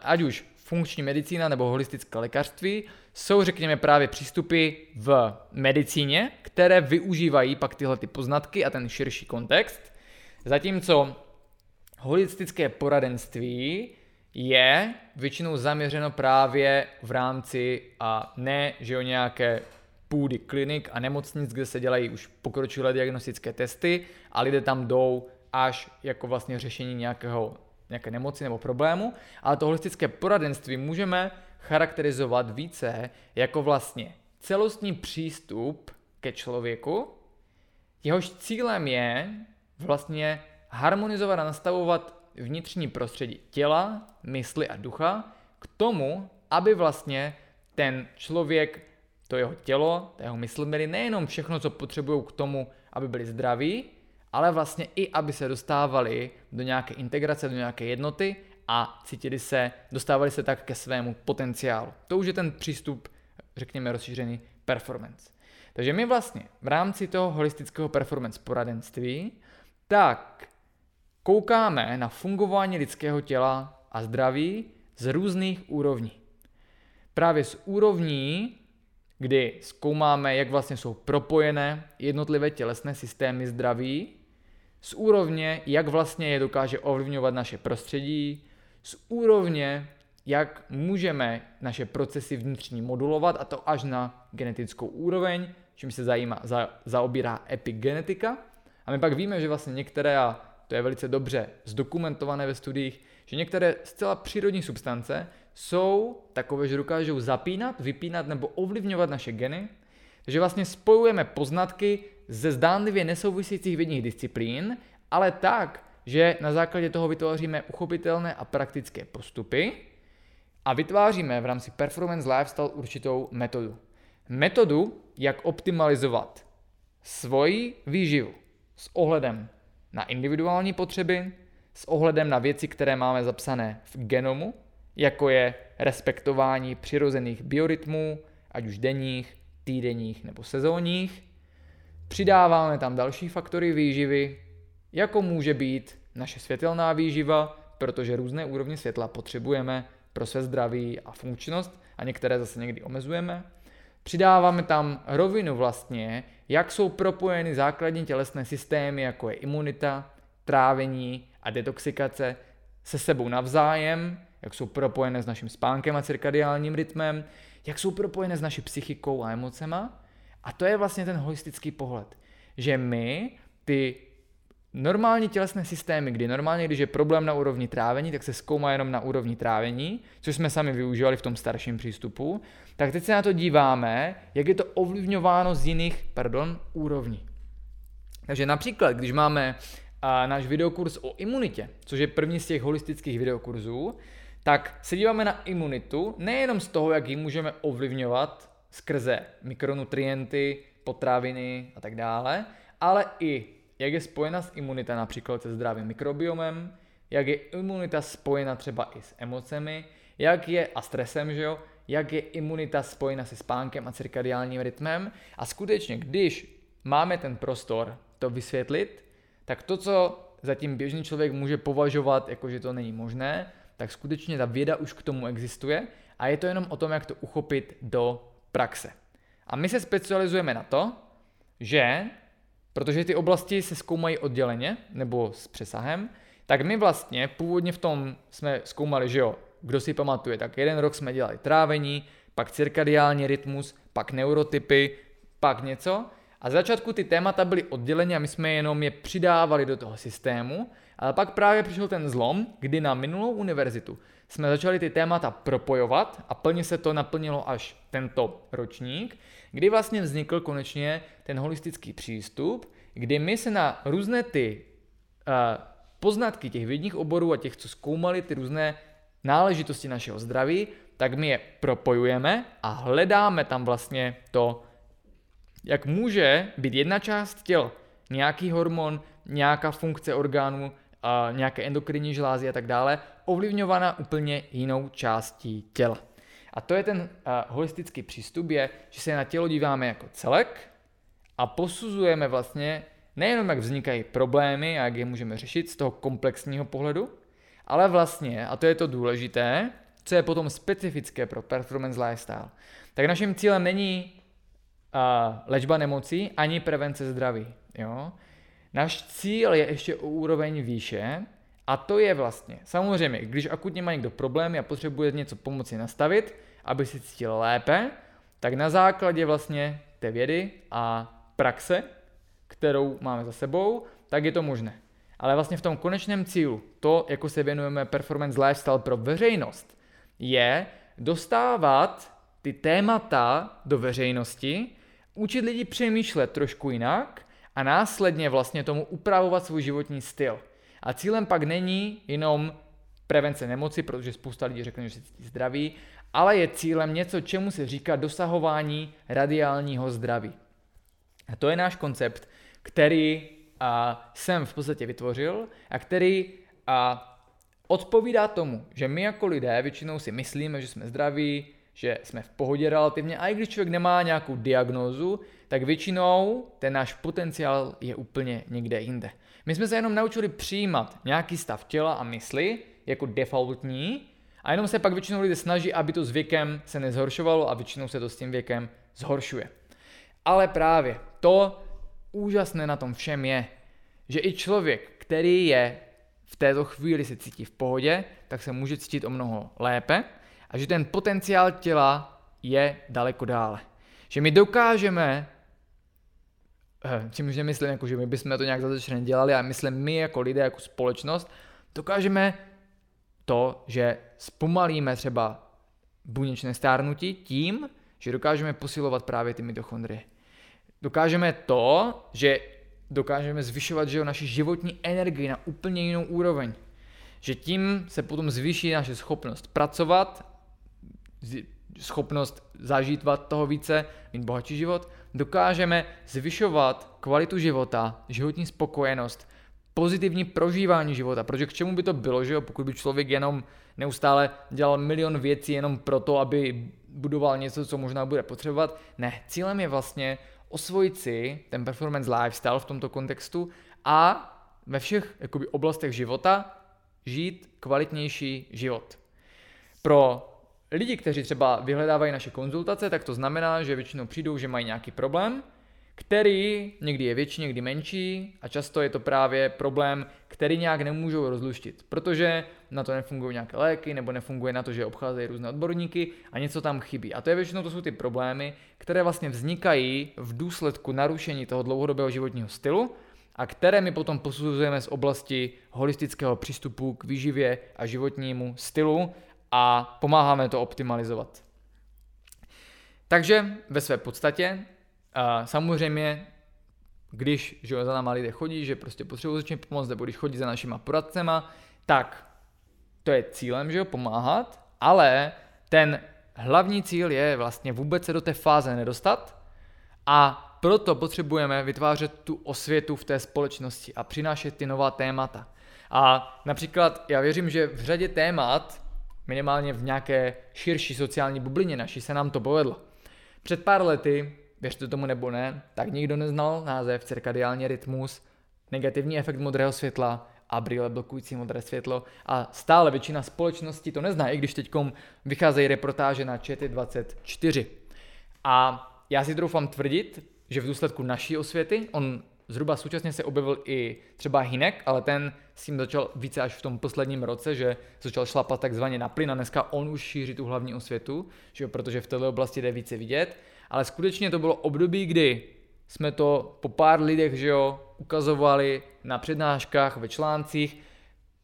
ať už funkční medicína nebo holistické lékařství jsou, řekněme, právě přístupy v medicíně, které využívají pak tyhle ty poznatky a ten širší kontext, zatímco holistické poradenství je většinou zaměřeno právě v rámci a ne, že o nějaké půdy klinik a nemocnic, kde se dělají už pokročilé diagnostické testy a lidé tam jdou až jako vlastně řešení nějakého, nějaké nemoci nebo problému, ale to holistické poradenství můžeme charakterizovat více jako vlastně celostní přístup ke člověku, jehož cílem je vlastně harmonizovat a nastavovat vnitřní prostředí těla, mysli a ducha k tomu, aby vlastně ten člověk, to jeho tělo, to jeho mysl měli nejenom všechno, co potřebují k tomu, aby byli zdraví, ale vlastně i aby se dostávali do nějaké integrace, do nějaké jednoty a cítili se, dostávali se tak ke svému potenciálu. To už je ten přístup, řekněme, rozšířený performance. Takže my vlastně v rámci toho holistického performance poradenství tak koukáme na fungování lidského těla a zdraví z různých úrovní. Právě z úrovní, kdy zkoumáme, jak vlastně jsou propojené jednotlivé tělesné systémy zdraví, z úrovně, jak vlastně je dokáže ovlivňovat naše prostředí, z úrovně, jak můžeme naše procesy vnitřní modulovat, a to až na genetickou úroveň, čím se zajímá, za, zaobírá epigenetika. A my pak víme, že vlastně některé, a to je velice dobře zdokumentované ve studiích, že některé zcela přírodní substance jsou takové, že dokážou zapínat, vypínat nebo ovlivňovat naše geny, že vlastně spojujeme poznatky ze zdánlivě nesouvisících vědních disciplín, ale tak, že na základě toho vytvoříme uchopitelné a praktické postupy a vytváříme v rámci Performance Lifestyle určitou metodu. Metodu, jak optimalizovat svoji výživu s ohledem na individuální potřeby, s ohledem na věci, které máme zapsané v genomu, jako je respektování přirozených biorytmů, ať už denních, týdenních nebo sezónních. Přidáváme tam další faktory výživy, jako může být naše světelná výživa, protože různé úrovně světla potřebujeme pro své zdraví a funkčnost a některé zase někdy omezujeme. Přidáváme tam rovinu vlastně, jak jsou propojeny základní tělesné systémy, jako je imunita, trávení a detoxikace se sebou navzájem jak jsou propojené s naším spánkem a cirkadiálním rytmem, jak jsou propojené s naší psychikou a emocema. A to je vlastně ten holistický pohled, že my ty normální tělesné systémy, kdy normálně, když je problém na úrovni trávení, tak se zkoumá jenom na úrovni trávení, což jsme sami využívali v tom starším přístupu, tak teď se na to díváme, jak je to ovlivňováno z jiných, pardon, úrovní. Takže například, když máme a, náš videokurs o imunitě, což je první z těch holistických videokurzů, tak se díváme na imunitu nejenom z toho, jak ji můžeme ovlivňovat skrze mikronutrienty, potraviny a tak dále, ale i jak je spojena s imunita například se zdravým mikrobiomem, jak je imunita spojena třeba i s emocemi, jak je a stresem, že jo, jak je imunita spojena se spánkem a cirkadiálním rytmem. A skutečně, když máme ten prostor to vysvětlit, tak to, co zatím běžný člověk může považovat jako, že to není možné, tak skutečně ta věda už k tomu existuje. A je to jenom o tom, jak to uchopit do praxe. A my se specializujeme na to, že, protože ty oblasti se zkoumají odděleně nebo s přesahem, tak my vlastně původně v tom jsme zkoumali, že jo, kdo si pamatuje, tak jeden rok jsme dělali trávení, pak cirkadiální rytmus, pak neurotypy, pak něco. A z začátku ty témata byly odděleny a my jsme jenom je přidávali do toho systému, ale pak právě přišel ten zlom, kdy na minulou univerzitu jsme začali ty témata propojovat a plně se to naplnilo až tento ročník, kdy vlastně vznikl konečně ten holistický přístup, kdy my se na různé ty uh, poznatky těch vědních oborů a těch, co zkoumali ty různé náležitosti našeho zdraví, tak my je propojujeme a hledáme tam vlastně to, jak může být jedna část těla, nějaký hormon, nějaká funkce orgánů, nějaké endokrinní žlázy a tak dále, ovlivňována úplně jinou částí těla. A to je ten uh, holistický přístup, je, že se na tělo díváme jako celek a posuzujeme vlastně nejenom, jak vznikají problémy a jak je můžeme řešit z toho komplexního pohledu, ale vlastně, a to je to důležité, co je potom specifické pro performance lifestyle, tak naším cílem není uh, léčba nemocí ani prevence zdraví. Jo? Náš cíl je ještě o úroveň výše a to je vlastně, samozřejmě, když akutně má někdo problémy a potřebuje něco pomoci nastavit, aby si cítil lépe, tak na základě vlastně té vědy a praxe, kterou máme za sebou, tak je to možné. Ale vlastně v tom konečném cílu, to, jako se věnujeme performance lifestyle pro veřejnost, je dostávat ty témata do veřejnosti, učit lidi přemýšlet trošku jinak a následně vlastně tomu upravovat svůj životní styl. A cílem pak není jenom prevence nemoci, protože spousta lidí řekne, že se cítí zdraví, ale je cílem něco, čemu se říká dosahování radiálního zdraví. A to je náš koncept, který a, jsem v podstatě vytvořil a který a, odpovídá tomu, že my jako lidé většinou si myslíme, že jsme zdraví, že jsme v pohodě relativně, a i když člověk nemá nějakou diagnózu, tak většinou ten náš potenciál je úplně někde jinde. My jsme se jenom naučili přijímat nějaký stav těla a mysli jako defaultní a jenom se pak většinou lidé snaží, aby to s věkem se nezhoršovalo a většinou se to s tím věkem zhoršuje. Ale právě to úžasné na tom všem je, že i člověk, který je v této chvíli se cítí v pohodě, tak se může cítit o mnoho lépe a že ten potenciál těla je daleko dále. Že my dokážeme, eh, čímž nemyslím, jako, že my bychom to nějak zase dělali, ale myslím my jako lidé, jako společnost, dokážeme to, že zpomalíme třeba buněčné stárnutí tím, že dokážeme posilovat právě ty mitochondrie. Dokážeme to, že dokážeme zvyšovat že jo, naši životní energii na úplně jinou úroveň. Že tím se potom zvýší naše schopnost pracovat, schopnost zažívat toho více, mít bohatší život, dokážeme zvyšovat kvalitu života, životní spokojenost, pozitivní prožívání života, protože k čemu by to bylo, že jo, pokud by člověk jenom neustále dělal milion věcí jenom proto, aby budoval něco, co možná bude potřebovat. Ne, cílem je vlastně osvojit si ten performance lifestyle v tomto kontextu a ve všech jakoby, oblastech života žít kvalitnější život. Pro lidi, kteří třeba vyhledávají naše konzultace, tak to znamená, že většinou přijdou, že mají nějaký problém, který někdy je větší, někdy menší a často je to právě problém, který nějak nemůžou rozluštit, protože na to nefungují nějaké léky nebo nefunguje na to, že obcházejí různé odborníky a něco tam chybí. A to je většinou to jsou ty problémy, které vlastně vznikají v důsledku narušení toho dlouhodobého životního stylu a které my potom posuzujeme z oblasti holistického přístupu k výživě a životnímu stylu a pomáháme to optimalizovat. Takže ve své podstatě samozřejmě když že za náma lidé chodí, že prostě potřebují začít pomoct, nebo když chodí za našima poradcema, tak to je cílem, že jo, pomáhat, ale ten hlavní cíl je vlastně vůbec se do té fáze nedostat a proto potřebujeme vytvářet tu osvětu v té společnosti a přinášet ty nová témata. A například já věřím, že v řadě témat, minimálně v nějaké širší sociální bublině naší, se nám to povedlo. Před pár lety, věřte tomu nebo ne, tak nikdo neznal název cirkadiální rytmus, negativní efekt modrého světla a brýle blokující modré světlo a stále většina společnosti to nezná, i když teď vycházejí reportáže na ČT24. A já si troufám tvrdit, že v důsledku naší osvěty, on zhruba současně se objevil i třeba Hinek, ale ten s tím začal více až v tom posledním roce, že začal šlapat takzvaně na plyn a dneska on už šíří tu hlavní osvětu, že jo, protože v této oblasti jde více vidět. Ale skutečně to bylo období, kdy jsme to po pár lidech, že jo, ukazovali na přednáškách, ve článcích,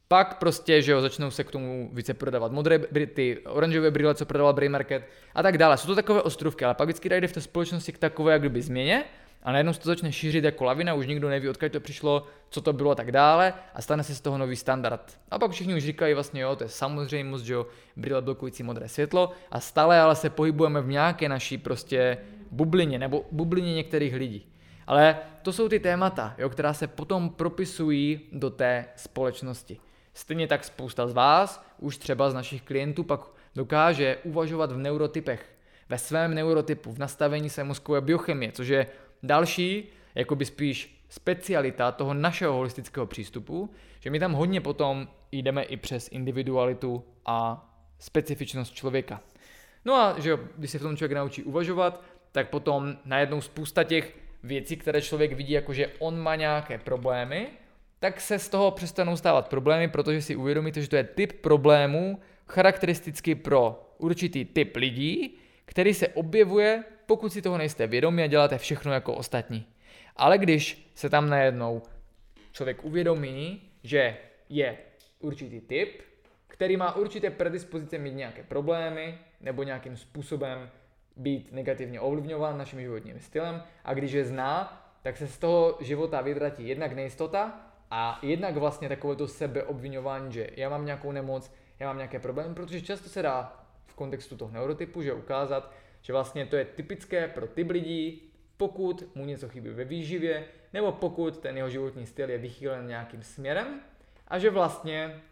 pak prostě, že jo, začnou se k tomu více prodávat modré, ty oranžové brýle, co prodával Bray Market a tak dále. Jsou to takové ostrovky, ale pak vždycky dojde v té společnosti k takové jak kdyby změně a najednou se to začne šířit jako lavina, už nikdo neví, odkud to přišlo, co to bylo a tak dále a stane se z toho nový standard. A pak všichni už říkají vlastně, jo, to je samozřejmost, že jo, brýle blokující modré světlo a stále ale se pohybujeme v nějaké naší prostě bublině nebo bublině některých lidí. Ale to jsou ty témata, jo, která se potom propisují do té společnosti. Stejně tak spousta z vás, už třeba z našich klientů, pak dokáže uvažovat v neurotypech, ve svém neurotypu, v nastavení své mozkové biochemie, což je další, jakoby spíš specialita toho našeho holistického přístupu, že my tam hodně potom jdeme i přes individualitu a specifičnost člověka. No a že jo, když se v tom člověk naučí uvažovat, tak potom najednou spousta těch věcí, které člověk vidí jako, že on má nějaké problémy, tak se z toho přestanou stávat problémy, protože si uvědomíte, že to je typ problémů charakteristický pro určitý typ lidí, který se objevuje, pokud si toho nejste vědomi a děláte všechno jako ostatní. Ale když se tam najednou člověk uvědomí, že je určitý typ, který má určité predispozice mít nějaké problémy nebo nějakým způsobem být negativně ovlivňován naším životním stylem a když je zná, tak se z toho života vytratí jednak nejistota a jednak vlastně takové to sebeobvinování, že já mám nějakou nemoc, já mám nějaké problémy, protože často se dá v kontextu toho neurotypu, že ukázat, že vlastně to je typické pro typ lidí, pokud mu něco chybí ve výživě, nebo pokud ten jeho životní styl je vychýlen nějakým směrem a že vlastně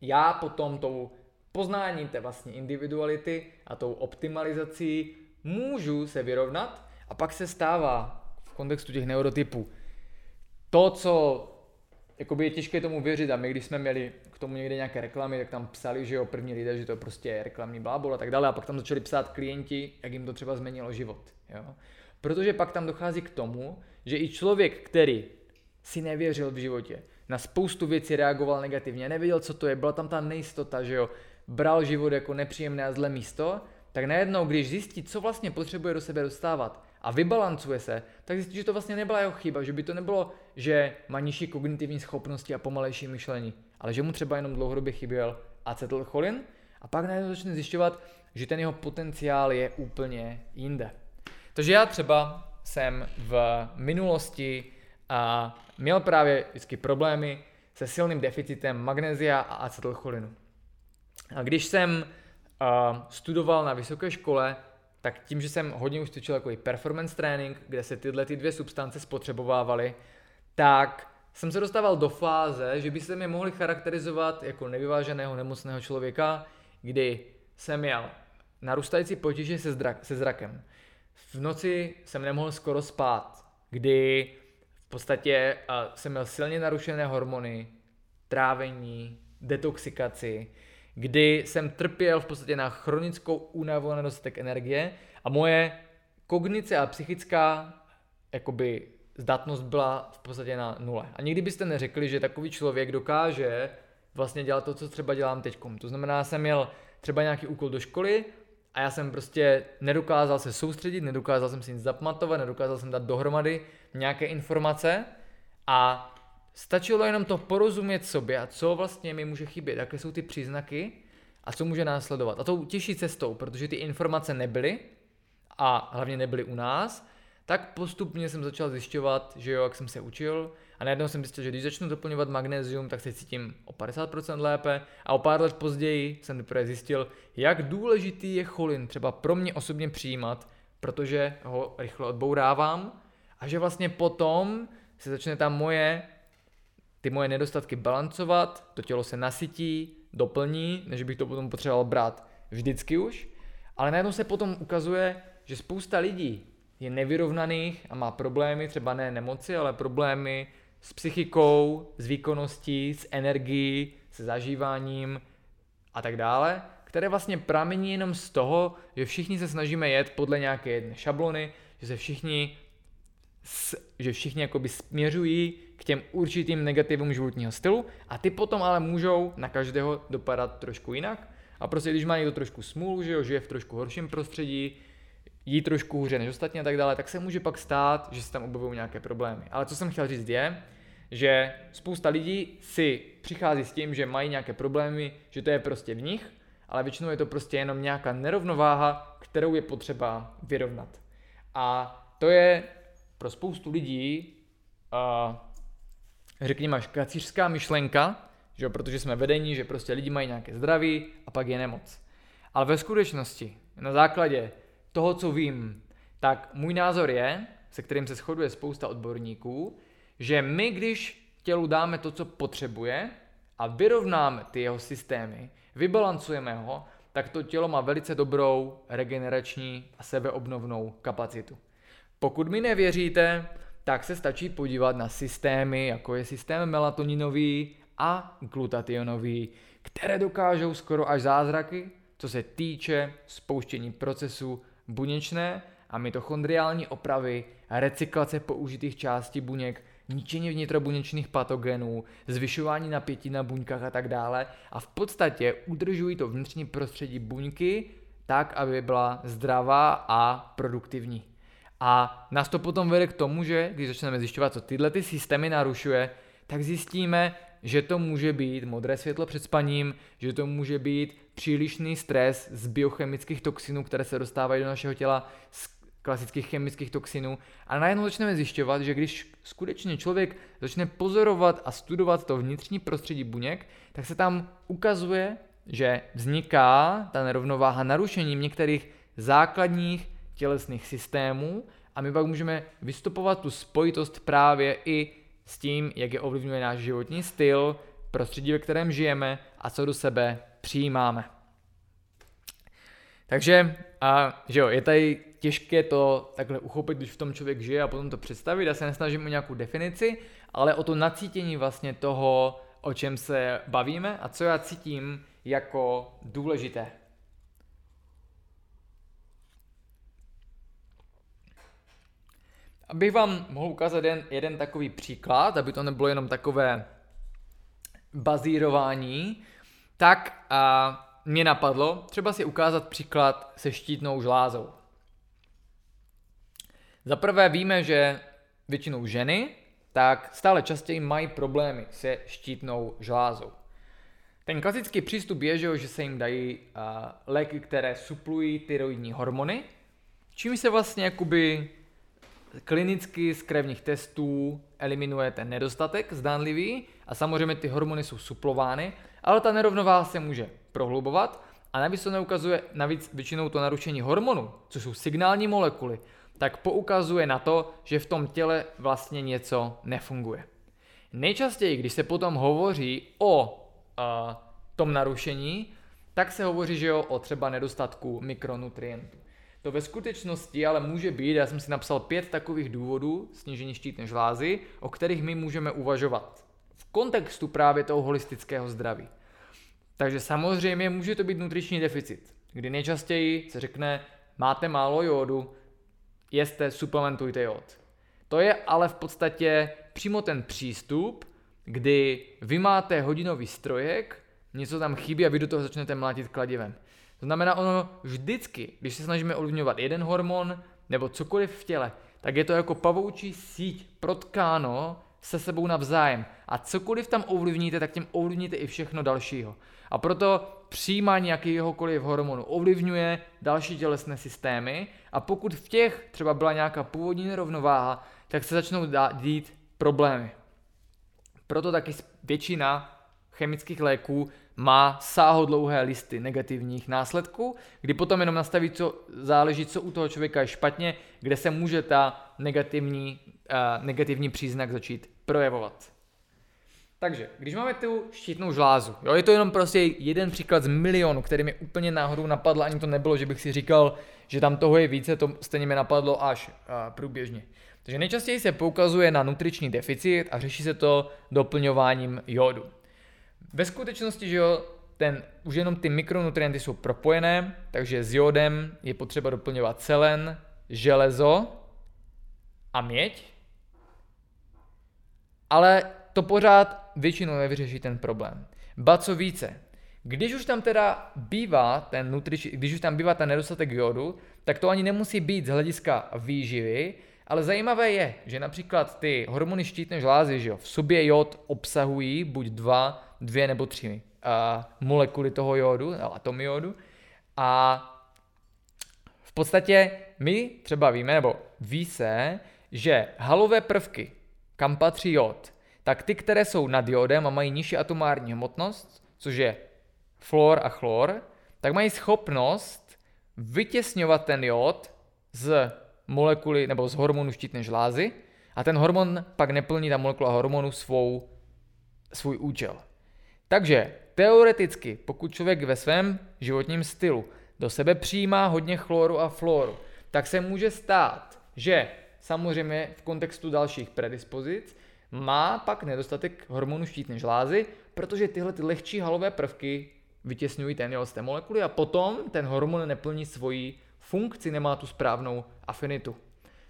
já potom tou poznáním té vlastní individuality a tou optimalizací můžu se vyrovnat a pak se stává v kontextu těch neurotypů to, co jakoby je těžké tomu věřit a my, když jsme měli k tomu někde nějaké reklamy, tak tam psali, že jo, první lidé, že to prostě je reklamní blábol a tak dále a pak tam začali psát klienti, jak jim to třeba změnilo život, jo. Protože pak tam dochází k tomu, že i člověk, který si nevěřil v životě, na spoustu věcí reagoval negativně, nevěděl, co to je, byla tam ta nejistota, že jo, bral život jako nepříjemné a zlé místo, tak najednou, když zjistí, co vlastně potřebuje do sebe dostávat a vybalancuje se, tak zjistí, že to vlastně nebyla jeho chyba, že by to nebylo, že má nižší kognitivní schopnosti a pomalejší myšlení, ale že mu třeba jenom dlouhodobě chyběl acetylcholin a pak najednou začne zjišťovat, že ten jeho potenciál je úplně jinde. Takže já třeba jsem v minulosti a měl právě vždycky problémy se silným deficitem magnézia a acetylcholinu. A když jsem uh, studoval na vysoké škole, tak tím, že jsem hodně už cvičil jako performance training, kde se tyhle ty dvě substance spotřebovávaly, tak jsem se dostával do fáze, že by se mě mohli charakterizovat jako nevyváženého nemocného člověka, kdy jsem měl narůstající potíže se, zdrak, se zrakem. V noci jsem nemohl skoro spát, kdy v podstatě uh, jsem měl silně narušené hormony, trávení, detoxikaci, kdy jsem trpěl v podstatě na chronickou únavu a nedostatek energie a moje kognice a psychická jakoby zdatnost byla v podstatě na nule. A nikdy byste neřekli, že takový člověk dokáže vlastně dělat to, co třeba dělám teď. To znamená, jsem měl třeba nějaký úkol do školy a já jsem prostě nedokázal se soustředit, nedokázal jsem si nic zapamatovat, nedokázal jsem dát dohromady nějaké informace a stačilo jenom to porozumět sobě a co vlastně mi může chybět, jaké jsou ty příznaky a co může následovat. A tou těžší cestou, protože ty informace nebyly a hlavně nebyly u nás, tak postupně jsem začal zjišťovat, že jo, jak jsem se učil. A najednou jsem zjistil, že když začnu doplňovat magnézium, tak se cítím o 50% lépe. A o pár let později jsem teprve zjistil, jak důležitý je cholin třeba pro mě osobně přijímat, protože ho rychle odbourávám. A že vlastně potom se začne tam moje ty moje nedostatky balancovat, to tělo se nasytí, doplní, než bych to potom potřeboval brát vždycky už, ale najednou se potom ukazuje, že spousta lidí je nevyrovnaných a má problémy, třeba ne nemoci, ale problémy s psychikou, s výkonností, s energií, se zažíváním a tak dále, které vlastně pramení jenom z toho, že všichni se snažíme jet podle nějaké jedné šablony, že se všichni že všichni jakoby směřují k těm určitým negativům životního stylu a ty potom ale můžou na každého dopadat trošku jinak. A prostě když má někdo trošku smůlu, že jo, žije v trošku horším prostředí, jí trošku hůře než ostatní a tak dále, tak se může pak stát, že se tam objevují nějaké problémy. Ale co jsem chtěl říct je, že spousta lidí si přichází s tím, že mají nějaké problémy, že to je prostě v nich, ale většinou je to prostě jenom nějaká nerovnováha, kterou je potřeba vyrovnat. A to je pro spoustu lidí, uh, řekněme, až kacířská myšlenka, že jo, protože jsme vedení, že prostě lidi mají nějaké zdraví a pak je nemoc. Ale ve skutečnosti, na základě toho, co vím, tak můj názor je, se kterým se shoduje spousta odborníků, že my, když tělu dáme to, co potřebuje a vyrovnáme ty jeho systémy, vybalancujeme ho, tak to tělo má velice dobrou regenerační a sebeobnovnou kapacitu. Pokud mi nevěříte, tak se stačí podívat na systémy, jako je systém melatoninový a glutationový, které dokážou skoro až zázraky, co se týče spouštění procesu buněčné a mitochondriální opravy, recyklace použitých částí buněk, ničení vnitrobuněčných patogenů, zvyšování napětí na buňkách a tak dále a v podstatě udržují to vnitřní prostředí buňky tak, aby byla zdravá a produktivní. A nás to potom vede k tomu, že když začneme zjišťovat, co tyhle ty systémy narušuje, tak zjistíme, že to může být modré světlo před spaním, že to může být přílišný stres z biochemických toxinů, které se dostávají do našeho těla, z klasických chemických toxinů. A najednou začneme zjišťovat, že když skutečně člověk začne pozorovat a studovat to vnitřní prostředí buněk, tak se tam ukazuje, že vzniká ta nerovnováha narušením některých základních tělesných systémů a my pak můžeme vystupovat tu spojitost právě i s tím, jak je ovlivňuje náš životní styl, prostředí, ve kterém žijeme a co do sebe přijímáme. Takže, a, že jo, je tady těžké to takhle uchopit, když v tom člověk žije a potom to představit. Já se nesnažím o nějakou definici, ale o to nacítění vlastně toho, o čem se bavíme a co já cítím jako důležité. Abych vám mohl ukázat jeden, jeden takový příklad, aby to nebylo jenom takové bazírování, tak a mě napadlo třeba si ukázat příklad se štítnou žlázou. Za prvé víme, že většinou ženy tak stále častěji mají problémy se štítnou žlázou. Ten klasický přístup je, že se jim dají léky, které suplují tyroidní hormony, čím se vlastně jakoby klinicky z krevních testů eliminuje ten nedostatek zdánlivý a samozřejmě ty hormony jsou suplovány, ale ta nerovnováha se může prohlubovat a navíc to neukazuje, navíc většinou to narušení hormonu, což jsou signální molekuly, tak poukazuje na to, že v tom těle vlastně něco nefunguje. Nejčastěji, když se potom hovoří o uh, tom narušení, tak se hovoří, že jo, o třeba nedostatku mikronutrientů. To ve skutečnosti ale může být, já jsem si napsal pět takových důvodů snížení štítné žlázy, o kterých my můžeme uvažovat v kontextu právě toho holistického zdraví. Takže samozřejmě může to být nutriční deficit, kdy nejčastěji se řekne, máte málo jodu, jeste, suplementujte jod. To je ale v podstatě přímo ten přístup, kdy vy máte hodinový strojek, něco tam chybí a vy do toho začnete mlátit kladivem. To znamená, ono vždycky, když se snažíme ovlivňovat jeden hormon nebo cokoliv v těle, tak je to jako pavoučí síť protkáno se sebou navzájem. A cokoliv tam ovlivníte, tak tím ovlivníte i všechno dalšího. A proto přijímání jakýhokoliv hormonu ovlivňuje další tělesné systémy a pokud v těch třeba byla nějaká původní nerovnováha, tak se začnou dít problémy. Proto taky většina chemických léků má sáhodlouhé listy negativních následků, kdy potom jenom nastaví, co záleží, co u toho člověka je špatně, kde se může ta negativní, uh, negativní příznak začít projevovat. Takže, když máme tu štítnou žlázu, jo, je to jenom prostě jeden příklad z milionu, který mi úplně náhodou napadl, ani to nebylo, že bych si říkal, že tam toho je více, to stejně mi napadlo až uh, průběžně. Takže nejčastěji se poukazuje na nutriční deficit a řeší se to doplňováním jodu. Ve skutečnosti, že jo, ten, už jenom ty mikronutrienty jsou propojené, takže s jodem je potřeba doplňovat selen, železo a měď, ale to pořád většinou nevyřeší ten problém. Ba co více, když už tam teda bývá ten nutriči, když už tam bývá ten nedostatek jodu, tak to ani nemusí být z hlediska výživy, ale zajímavé je, že například ty hormony štítné žlázy, že jo, v sobě jod obsahují buď dva, dvě nebo tři uh, molekuly toho jodu, atomy jodu. A v podstatě my třeba víme, nebo ví se, že halové prvky, kam patří jod, tak ty, které jsou nad jodem a mají nižší atomární hmotnost, což je fluor a chlor, tak mají schopnost vytěsňovat ten jod z molekuly nebo z hormonu štítné žlázy a ten hormon pak neplní ta molekula hormonu svou, svůj účel. Takže teoreticky, pokud člověk ve svém životním stylu do sebe přijímá hodně chloru a fluoru, tak se může stát, že samozřejmě v kontextu dalších predispozic má pak nedostatek hormonu štítné žlázy, protože tyhle ty lehčí halové prvky vytěsňují ten z té molekuly a potom ten hormon neplní svoji funkci, nemá tu správnou afinitu.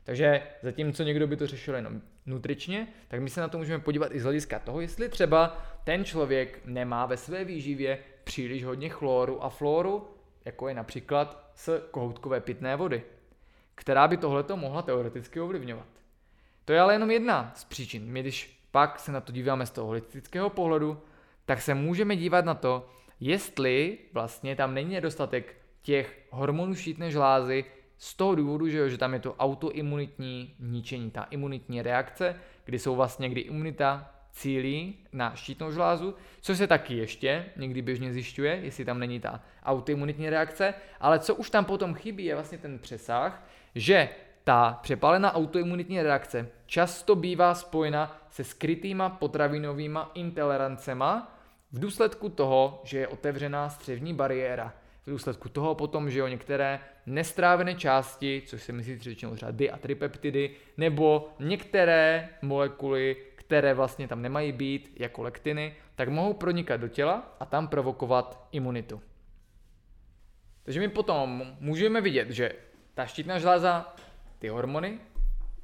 Takže zatímco někdo by to řešil jenom nutričně, tak my se na to můžeme podívat i z hlediska toho, jestli třeba ten člověk nemá ve své výživě příliš hodně chloru a fluoru, jako je například z kohoutkové pitné vody, která by tohleto mohla teoreticky ovlivňovat. To je ale jenom jedna z příčin. My když pak se na to díváme z toho holistického pohledu, tak se můžeme dívat na to, jestli vlastně tam není nedostatek těch hormonů štítné žlázy z toho důvodu, že, jo, že tam je to autoimunitní ničení, ta imunitní reakce, kdy jsou vlastně, kdy imunita cílí na štítnou žlázu, což se taky ještě někdy běžně zjišťuje, jestli tam není ta autoimunitní reakce, ale co už tam potom chybí, je vlastně ten přesah, že ta přepálená autoimunitní reakce často bývá spojena se skrytýma potravinovými intolerancema v důsledku toho, že je otevřená střevní bariéra. V důsledku toho potom, že jo, některé nestrávené části, což se myslí řečeno třeba di a tripeptidy, nebo některé molekuly, které vlastně tam nemají být, jako lektiny, tak mohou pronikat do těla a tam provokovat imunitu. Takže my potom můžeme vidět, že ta štítná žláza, ty hormony,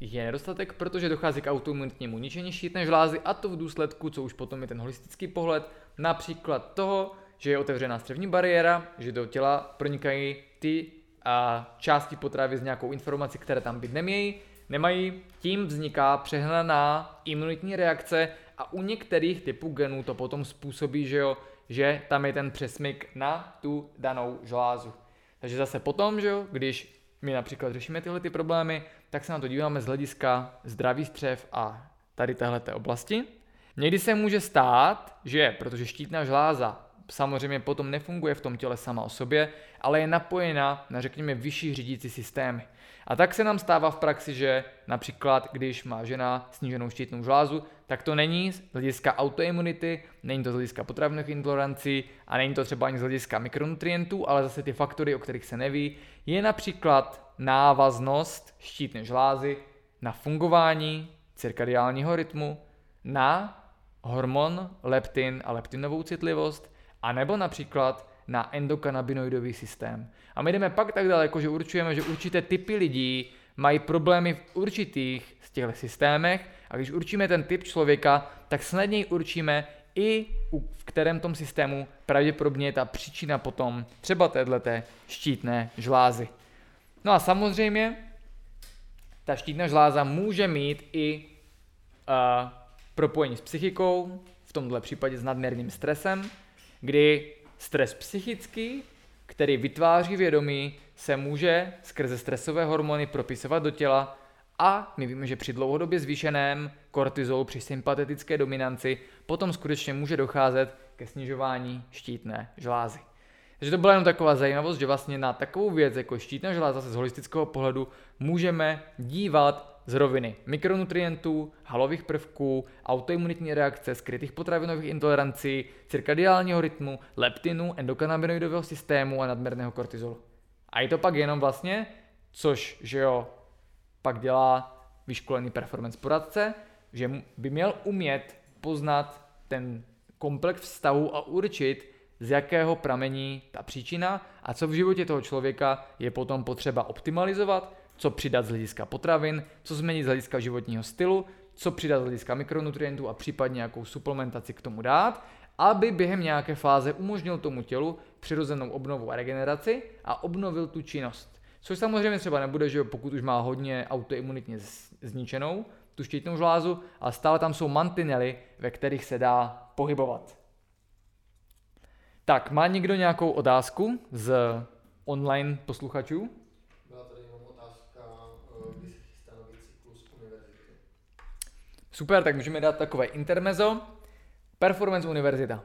je nedostatek, protože dochází k autoimunitnímu ničení štítné žlázy a to v důsledku, co už potom je ten holistický pohled, například toho, že je otevřená střevní bariéra, že do těla pronikají ty a části potravy s nějakou informací, které tam být nemějí, nemají, tím vzniká přehnaná imunitní reakce a u některých typů genů to potom způsobí, že, jo, že tam je ten přesmyk na tu danou žlázu. Takže zase potom, že jo, když my například řešíme tyhle ty problémy, tak se na to díváme z hlediska zdraví střev a tady téhleté oblasti. Někdy se může stát, že protože štítná žláza samozřejmě potom nefunguje v tom těle sama o sobě, ale je napojena na, řekněme, vyšší řídící systémy. A tak se nám stává v praxi, že například, když má žena sníženou štítnou žlázu, tak to není z hlediska autoimunity, není to z hlediska potravných intolerancí a není to třeba ani z hlediska mikronutrientů, ale zase ty faktory, o kterých se neví, je například návaznost štítné žlázy na fungování cirkadiálního rytmu, na hormon leptin a leptinovou citlivost a nebo například na endokanabinoidový systém. A my jdeme pak tak daleko, že určujeme, že určité typy lidí mají problémy v určitých z těchto systémech a když určíme ten typ člověka, tak snadněji určíme i v kterém tom systému pravděpodobně je ta příčina potom třeba téhleté štítné žlázy. No a samozřejmě ta štítná žláza může mít i uh, propojení s psychikou, v tomto případě s nadměrným stresem, kdy stres psychický, který vytváří vědomí, se může skrze stresové hormony propisovat do těla a my víme, že při dlouhodobě zvýšeném kortizolu, při sympatetické dominanci, potom skutečně může docházet ke snižování štítné žlázy. Takže to byla jenom taková zajímavost, že vlastně na takovou věc jako štítná žláza se z holistického pohledu můžeme dívat z roviny mikronutrientů, halových prvků, autoimunitní reakce, skrytých potravinových intolerancí, cirkadiálního rytmu, leptinu, endokannabinoidového systému a nadměrného kortizolu. A je to pak jenom vlastně, což, že jo, pak dělá vyškolený performance poradce, že by měl umět poznat ten komplex vztahu a určit, z jakého pramení ta příčina a co v životě toho člověka je potom potřeba optimalizovat, co přidat z hlediska potravin, co změnit z hlediska životního stylu, co přidat z hlediska mikronutrientů a případně nějakou suplementaci k tomu dát, aby během nějaké fáze umožnil tomu tělu přirozenou obnovu a regeneraci a obnovil tu činnost. Což samozřejmě třeba nebude, že pokud už má hodně autoimunitně zničenou tu štítnou žlázu, ale stále tam jsou mantinely, ve kterých se dá pohybovat. Tak, má někdo nějakou otázku z online posluchačů? Byla tady jenom otázka, eh, kdy se chystá nový cyklus univerzity. Super, tak můžeme dát takové intermezo. Performance univerzita.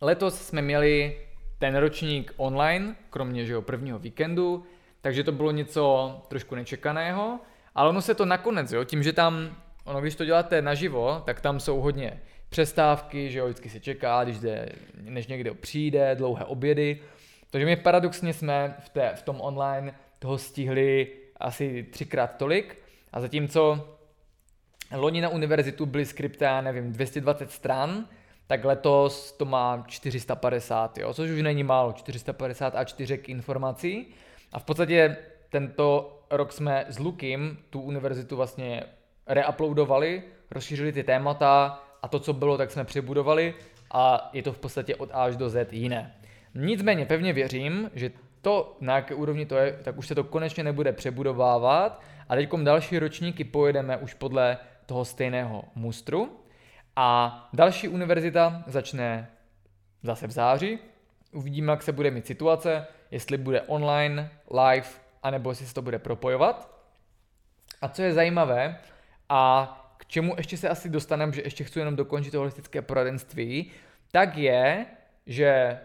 Letos jsme měli ten ročník online, kromě že jo, prvního víkendu, takže to bylo něco trošku nečekaného, ale ono se to nakonec, jo, tím, že tam, ono když to děláte naživo, tak tam jsou hodně přestávky, že jo, vždycky se čeká, když jde, než někdo přijde, dlouhé obědy, takže my paradoxně jsme v, té, v tom online toho stihli asi třikrát tolik a zatímco loni na univerzitu byly skripty, nevím, 220 stran, tak letos to má 450, jo, což už není málo, 450 a 4 informací. A v podstatě tento rok jsme s Lukim tu univerzitu vlastně reuploadovali, rozšířili ty témata a to, co bylo, tak jsme přebudovali a je to v podstatě od A až do Z jiné. Nicméně pevně věřím, že to, na jaké úrovni to je, tak už se to konečně nebude přebudovávat a teď další ročníky pojedeme už podle toho stejného mustru. A další univerzita začne zase v září. Uvidíme, jak se bude mít situace, jestli bude online, live, anebo jestli se to bude propojovat. A co je zajímavé, a k čemu ještě se asi dostaneme, že ještě chci jenom dokončit to holistické poradenství, tak je, že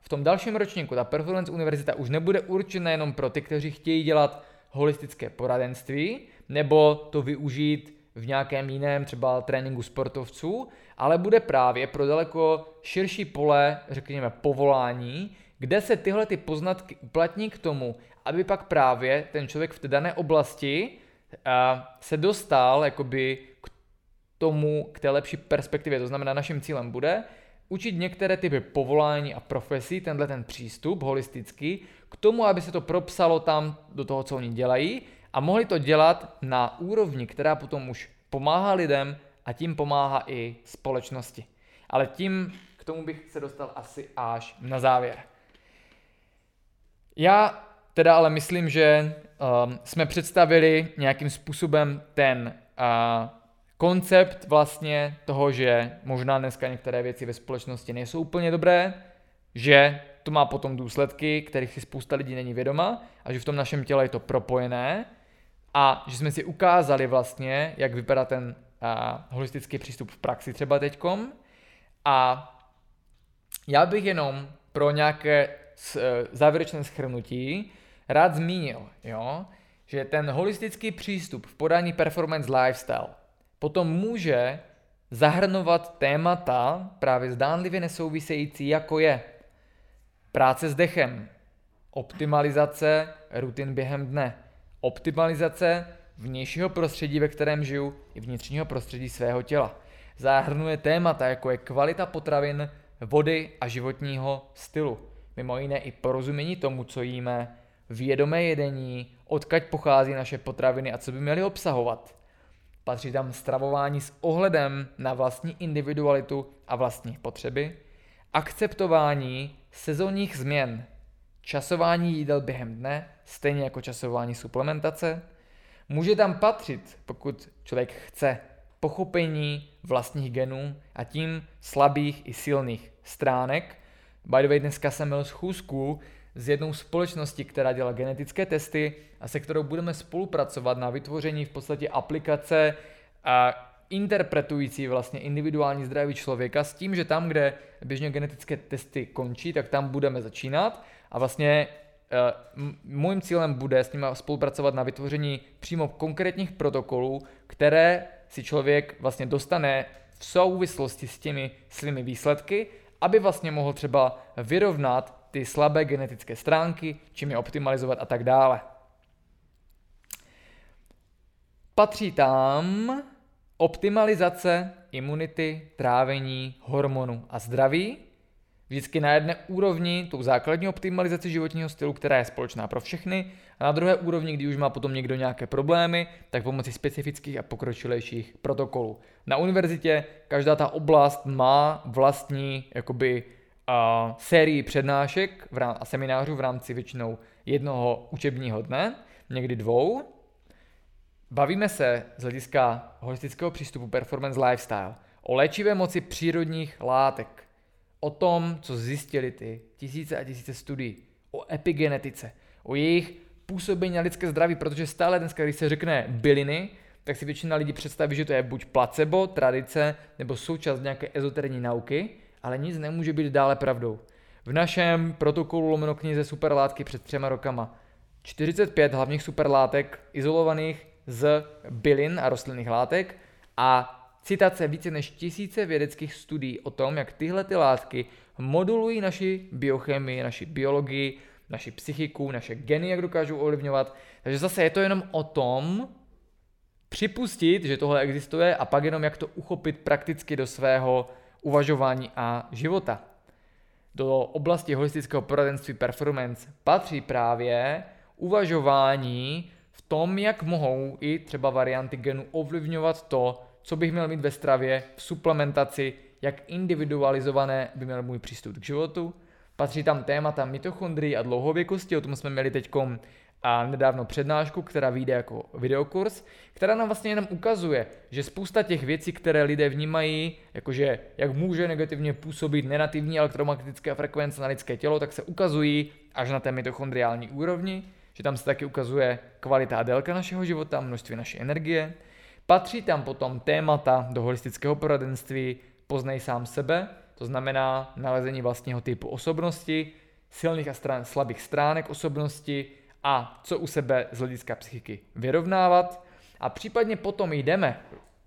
v tom dalším ročníku ta Performance univerzita už nebude určena jenom pro ty, kteří chtějí dělat holistické poradenství, nebo to využít v nějakém jiném třeba tréninku sportovců, ale bude právě pro daleko širší pole, řekněme, povolání, kde se tyhle ty poznatky uplatní k tomu, aby pak právě ten člověk v té dané oblasti se dostal jakoby k tomu, k té lepší perspektivě. To znamená, naším cílem bude učit některé typy povolání a profesí, tenhle ten přístup holistický, k tomu, aby se to propsalo tam do toho, co oni dělají a mohli to dělat na úrovni, která potom už pomáhá lidem a tím pomáhá i společnosti. Ale tím k tomu bych se dostal asi až na závěr. Já teda ale myslím, že um, jsme představili nějakým způsobem ten uh, koncept vlastně toho, že možná dneska některé věci ve společnosti nejsou úplně dobré, že to má potom důsledky, kterých si spousta lidí není vědoma a že v tom našem těle je to propojené a že jsme si ukázali vlastně, jak vypadá ten uh, holistický přístup v praxi třeba teďkom. A já bych jenom pro nějaké uh, závěrečné schrnutí rád zmínil, jo, že ten holistický přístup v podání performance lifestyle potom může zahrnovat témata právě zdánlivě nesouvisející, jako je práce s dechem, optimalizace rutin během dne, Optimalizace vnějšího prostředí, ve kterém žiju, i vnitřního prostředí svého těla. Zahrnuje témata, jako je kvalita potravin, vody a životního stylu. Mimo jiné i porozumění tomu, co jíme, vědomé jedení, odkaď pochází naše potraviny a co by měly obsahovat. Patří tam stravování s ohledem na vlastní individualitu a vlastní potřeby, akceptování sezónních změn, časování jídel během dne, stejně jako časování suplementace. Může tam patřit, pokud člověk chce, pochopení vlastních genů a tím slabých i silných stránek. By the way, dneska jsem měl schůzku s jednou společností, která dělá genetické testy a se kterou budeme spolupracovat na vytvoření v podstatě aplikace a interpretující vlastně individuální zdraví člověka s tím, že tam, kde běžně genetické testy končí, tak tam budeme začínat a vlastně uh, můjím cílem bude s nimi spolupracovat na vytvoření přímo konkrétních protokolů, které si člověk vlastně dostane v souvislosti s těmi svými výsledky, aby vlastně mohl třeba vyrovnat ty slabé genetické stránky, čím je optimalizovat a tak dále. Patří tam optimalizace imunity, trávení, hormonů a zdraví, vždycky na jedné úrovni tou základní optimalizaci životního stylu, která je společná pro všechny, a na druhé úrovni, kdy už má potom někdo nějaké problémy, tak pomocí specifických a pokročilejších protokolů. Na univerzitě každá ta oblast má vlastní jakoby, uh, sérii přednášek v rám- a seminářů v rámci většinou jednoho učebního dne, někdy dvou. Bavíme se z hlediska holistického přístupu Performance Lifestyle o léčivé moci přírodních látek, o tom, co zjistili ty tisíce a tisíce studií, o epigenetice, o jejich působení na lidské zdraví, protože stále dneska, když se řekne byliny, tak si většina lidí představí, že to je buď placebo, tradice nebo součást nějaké ezoterní nauky, ale nic nemůže být dále pravdou. V našem protokolu lomeno knize superlátky před třema rokama 45 hlavních superlátek izolovaných z bylin a rostlinných látek a citace více než tisíce vědeckých studií o tom, jak tyhle ty látky modulují naši biochemii, naši biologii, naši psychiku, naše geny, jak dokážou ovlivňovat. Takže zase je to jenom o tom připustit, že tohle existuje a pak jenom jak to uchopit prakticky do svého uvažování a života. Do oblasti holistického poradenství performance patří právě uvažování v tom, jak mohou i třeba varianty genů ovlivňovat to, co bych měl mít ve stravě, v suplementaci, jak individualizované by měl můj přístup k životu. Patří tam témata mitochondrii a dlouhověkosti, o tom jsme měli teď a nedávno přednášku, která vyjde jako videokurs, která nám vlastně jenom ukazuje, že spousta těch věcí, které lidé vnímají, jakože jak může negativně působit nenativní elektromagnetické frekvence na lidské tělo, tak se ukazují až na té mitochondriální úrovni, že tam se taky ukazuje kvalita a délka našeho života, množství naší energie. Patří tam potom témata do holistického poradenství Poznej sám sebe, to znamená nalezení vlastního typu osobnosti, silných a stran, slabých stránek osobnosti a co u sebe z hlediska psychiky vyrovnávat. A případně potom jdeme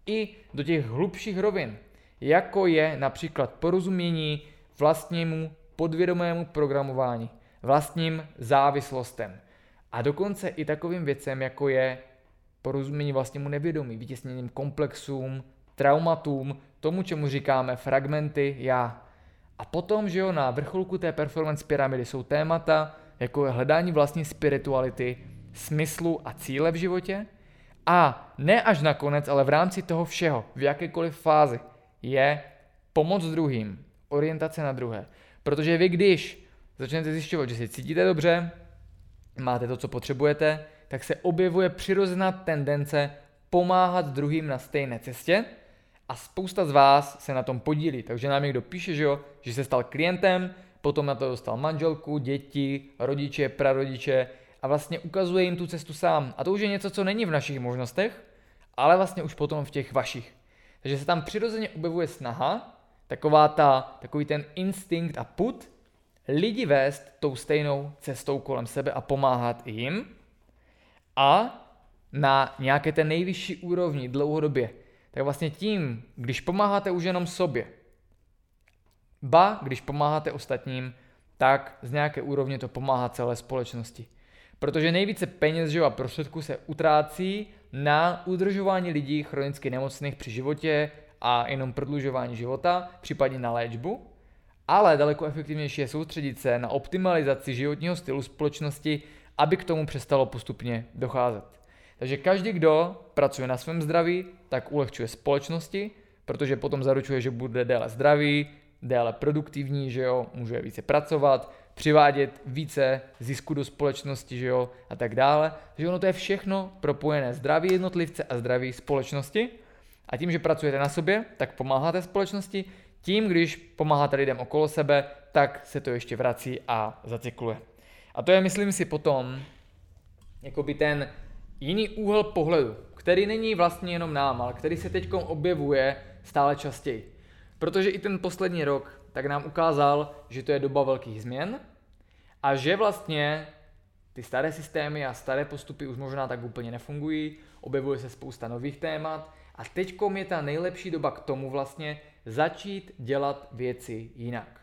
i do těch hlubších rovin, jako je například porozumění vlastnímu podvědomému programování, vlastním závislostem a dokonce i takovým věcem, jako je porozumění vlastnímu nevědomí, vytěsněním komplexům, traumatům, tomu, čemu říkáme fragmenty já. A potom, že jo, na vrcholku té performance pyramidy jsou témata, jako je hledání vlastní spirituality, smyslu a cíle v životě. A ne až nakonec, ale v rámci toho všeho, v jakékoliv fázi, je pomoc druhým, orientace na druhé. Protože vy, když začnete zjišťovat, že si cítíte dobře, máte to, co potřebujete, tak se objevuje přirozená tendence pomáhat druhým na stejné cestě a spousta z vás se na tom podílí. Takže nám někdo píše, že, jo, že se stal klientem, potom na to dostal manželku, děti, rodiče, prarodiče a vlastně ukazuje jim tu cestu sám. A to už je něco, co není v našich možnostech, ale vlastně už potom v těch vašich. Takže se tam přirozeně objevuje snaha, taková ta, takový ten instinkt a put, lidi vést tou stejnou cestou kolem sebe a pomáhat jim a na nějaké té nejvyšší úrovni dlouhodobě, tak vlastně tím, když pomáháte už jenom sobě, ba když pomáháte ostatním, tak z nějaké úrovně to pomáhá celé společnosti. Protože nejvíce peněz a prostředků se utrácí na udržování lidí chronicky nemocných při životě a jenom prodlužování života, případně na léčbu, ale daleko efektivnější je soustředit se na optimalizaci životního stylu společnosti aby k tomu přestalo postupně docházet. Takže každý, kdo pracuje na svém zdraví, tak ulehčuje společnosti, protože potom zaručuje, že bude déle zdravý, déle produktivní, že jo, může více pracovat, přivádět více zisku do společnosti, že jo, a tak dále. Takže ono to je všechno propojené. Zdraví jednotlivce a zdraví společnosti. A tím, že pracujete na sobě, tak pomáháte společnosti. Tím, když pomáháte lidem okolo sebe, tak se to ještě vrací a zacykluje. A to je, myslím si, potom jakoby ten jiný úhel pohledu, který není vlastně jenom nám, ale který se teď objevuje stále častěji. Protože i ten poslední rok tak nám ukázal, že to je doba velkých změn a že vlastně ty staré systémy a staré postupy už možná tak úplně nefungují, objevuje se spousta nových témat a teď je ta nejlepší doba k tomu vlastně začít dělat věci jinak.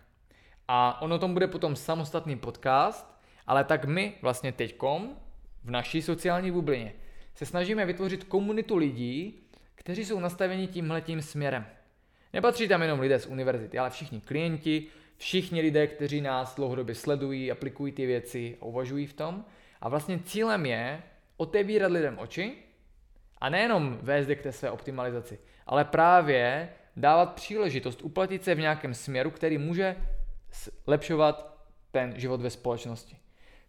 A ono tom bude potom samostatný podcast, ale tak my vlastně teďkom v naší sociální bublině se snažíme vytvořit komunitu lidí, kteří jsou nastaveni tímhletím směrem. Nepatří tam jenom lidé z univerzity, ale všichni klienti, všichni lidé, kteří nás dlouhodobě sledují, aplikují ty věci uvažují v tom. A vlastně cílem je otevírat lidem oči a nejenom vést k té své optimalizaci, ale právě dávat příležitost uplatit se v nějakém směru, který může zlepšovat ten život ve společnosti.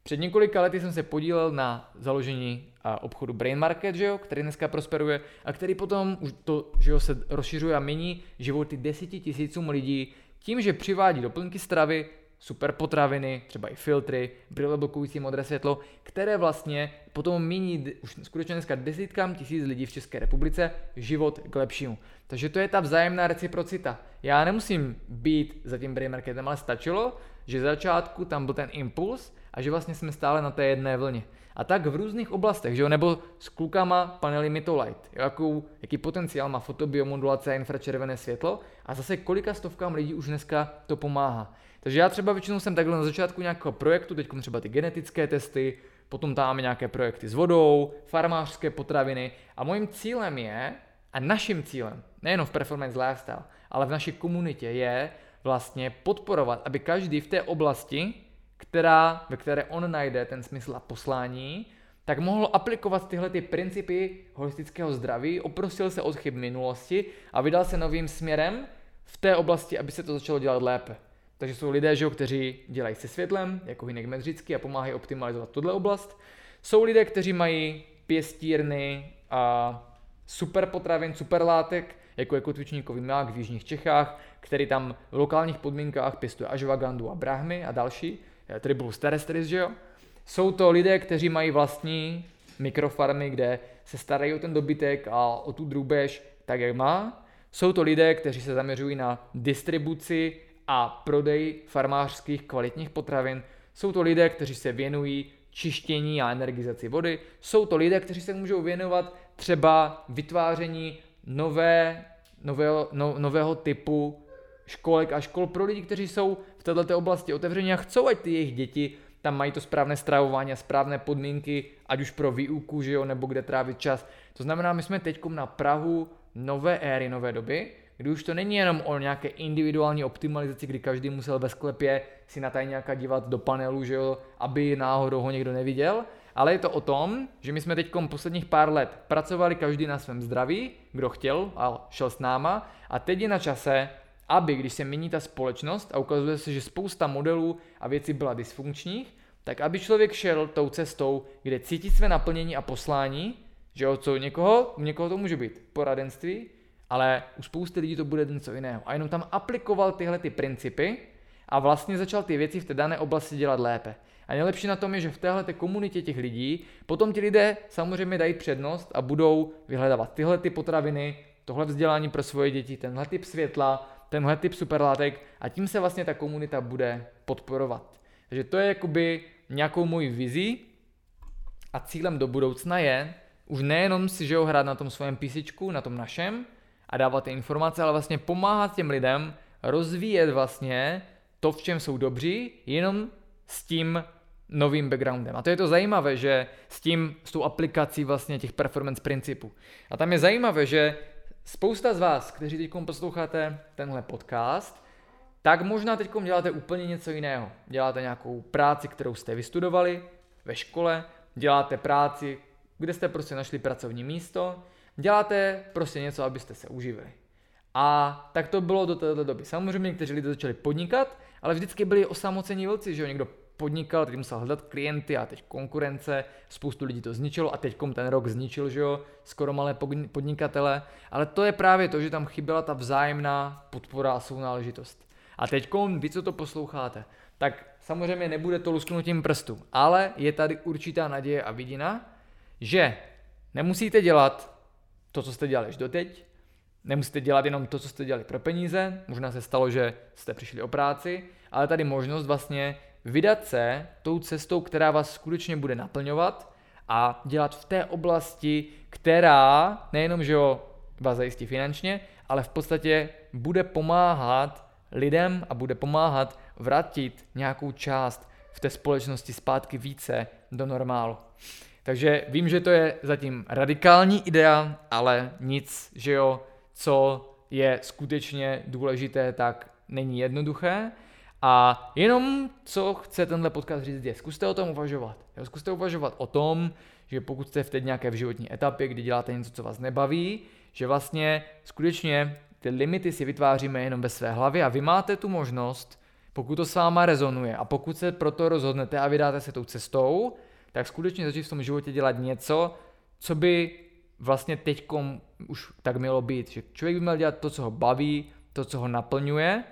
Před několika lety jsem se podílel na založení obchodu Brain Market, že jo, který dneska prosperuje a který potom už to, že jo, se rozšiřuje a mění životy deseti tisícům lidí tím, že přivádí doplňky stravy, super potraviny, třeba i filtry, brýle blokující modré světlo, které vlastně potom mění už skutečně dneska desítkám tisíc lidí v České republice život k lepšímu. Takže to je ta vzájemná reciprocita. Já nemusím být za tím brain marketem, ale stačilo, že začátku tam byl ten impuls a že vlastně jsme stále na té jedné vlně. A tak v různých oblastech, že jo? nebo s klukama panely Mitolight, jakou, jaký potenciál má fotobiomodulace a infračervené světlo a zase kolika stovkám lidí už dneska to pomáhá. Takže já třeba většinou jsem takhle na začátku nějakého projektu, teď třeba ty genetické testy, potom tam nějaké projekty s vodou, farmářské potraviny a mojím cílem je, a naším cílem, nejenom v Performance Lifestyle, ale v naší komunitě je vlastně podporovat, aby každý v té oblasti která, ve které on najde ten smysl a poslání, tak mohl aplikovat tyhle ty principy holistického zdraví, oprosil se od chyb minulosti a vydal se novým směrem v té oblasti, aby se to začalo dělat lépe. Takže jsou lidé, že, kteří dělají se světlem, jako Hinek Medřický a pomáhají optimalizovat tuhle oblast. Jsou lidé, kteří mají pěstírny a super potravin, super látek, jako je kotvičníkový mák v jižních Čechách, který tam v lokálních podmínkách pěstuje ažvagandu a brahmy a další. Eh, Tribulus terrestris, že jo? Jsou to lidé, kteří mají vlastní mikrofarmy, kde se starají o ten dobytek a o tu drůbež tak, jak má. Jsou to lidé, kteří se zaměřují na distribuci a prodej farmářských kvalitních potravin. Jsou to lidé, kteří se věnují čištění a energizaci vody. Jsou to lidé, kteří se můžou věnovat třeba vytváření nové, nového, no, nového typu školek a škol pro lidi, kteří jsou v této oblasti otevření a chcou, ať ty jejich děti tam mají to správné stravování a správné podmínky, ať už pro výuku, že jo, nebo kde trávit čas. To znamená, my jsme teď na Prahu nové éry, nové doby, kdy už to není jenom o nějaké individuální optimalizaci, kdy každý musel ve sklepě si na tajňáka dívat do panelu, že jo, aby náhodou ho někdo neviděl, ale je to o tom, že my jsme teď posledních pár let pracovali každý na svém zdraví, kdo chtěl a šel s náma a teď je na čase aby když se mění ta společnost a ukazuje se, že spousta modelů a věcí byla dysfunkčních, tak aby člověk šel tou cestou, kde cítí své naplnění a poslání, že jo, co někoho, u někoho to může být poradenství, ale u spousty lidí to bude něco jiného. A jenom tam aplikoval tyhle ty principy a vlastně začal ty věci v té dané oblasti dělat lépe. A nejlepší na tom je, že v téhle komunitě těch lidí potom ti lidé samozřejmě dají přednost a budou vyhledávat tyhle ty potraviny, tohle vzdělání pro svoje děti, tenhle typ světla, tenhle typ superlátek a tím se vlastně ta komunita bude podporovat. Takže to je jakoby nějakou mojí vizí a cílem do budoucna je už nejenom si že hrát na tom svém písičku, na tom našem a dávat ty informace, ale vlastně pomáhat těm lidem rozvíjet vlastně to, v čem jsou dobří, jenom s tím novým backgroundem. A to je to zajímavé, že s tím, s tou aplikací vlastně těch performance principů. A tam je zajímavé, že Spousta z vás, kteří teď posloucháte tenhle podcast, tak možná teď děláte úplně něco jiného. Děláte nějakou práci, kterou jste vystudovali, ve škole, děláte práci, kde jste prostě našli pracovní místo, děláte prostě něco, abyste se uživili. A tak to bylo do této doby. Samozřejmě někteří lidé začali podnikat, ale vždycky byli osamocení vlci, že jo, někdo podnikal, teď musel hledat klienty a teď konkurence, spoustu lidí to zničilo a teď ten rok zničil, že jo, skoro malé podnikatele, ale to je právě to, že tam chyběla ta vzájemná podpora a sounáležitost. A teď vy, co to posloucháte, tak samozřejmě nebude to lusknutím prstu, ale je tady určitá naděje a vidina, že nemusíte dělat to, co jste dělali až doteď, nemusíte dělat jenom to, co jste dělali pro peníze, možná se stalo, že jste přišli o práci, ale tady možnost vlastně vydat se tou cestou, která vás skutečně bude naplňovat a dělat v té oblasti, která nejenom, že vás zajistí finančně, ale v podstatě bude pomáhat lidem a bude pomáhat vrátit nějakou část v té společnosti zpátky více do normálu. Takže vím, že to je zatím radikální idea, ale nic, že jo, co je skutečně důležité, tak není jednoduché. A jenom co chce tenhle podcast říct je, zkuste o tom uvažovat. Jo, zkuste uvažovat o tom, že pokud jste v teď nějaké v životní etapě, kdy děláte něco, co vás nebaví, že vlastně skutečně ty limity si vytváříme jenom ve své hlavě a vy máte tu možnost, pokud to s váma rezonuje a pokud se proto rozhodnete a vydáte se tou cestou, tak skutečně začít v tom životě dělat něco, co by vlastně teďkom už tak mělo být. Že člověk by měl dělat to, co ho baví, to, co ho naplňuje,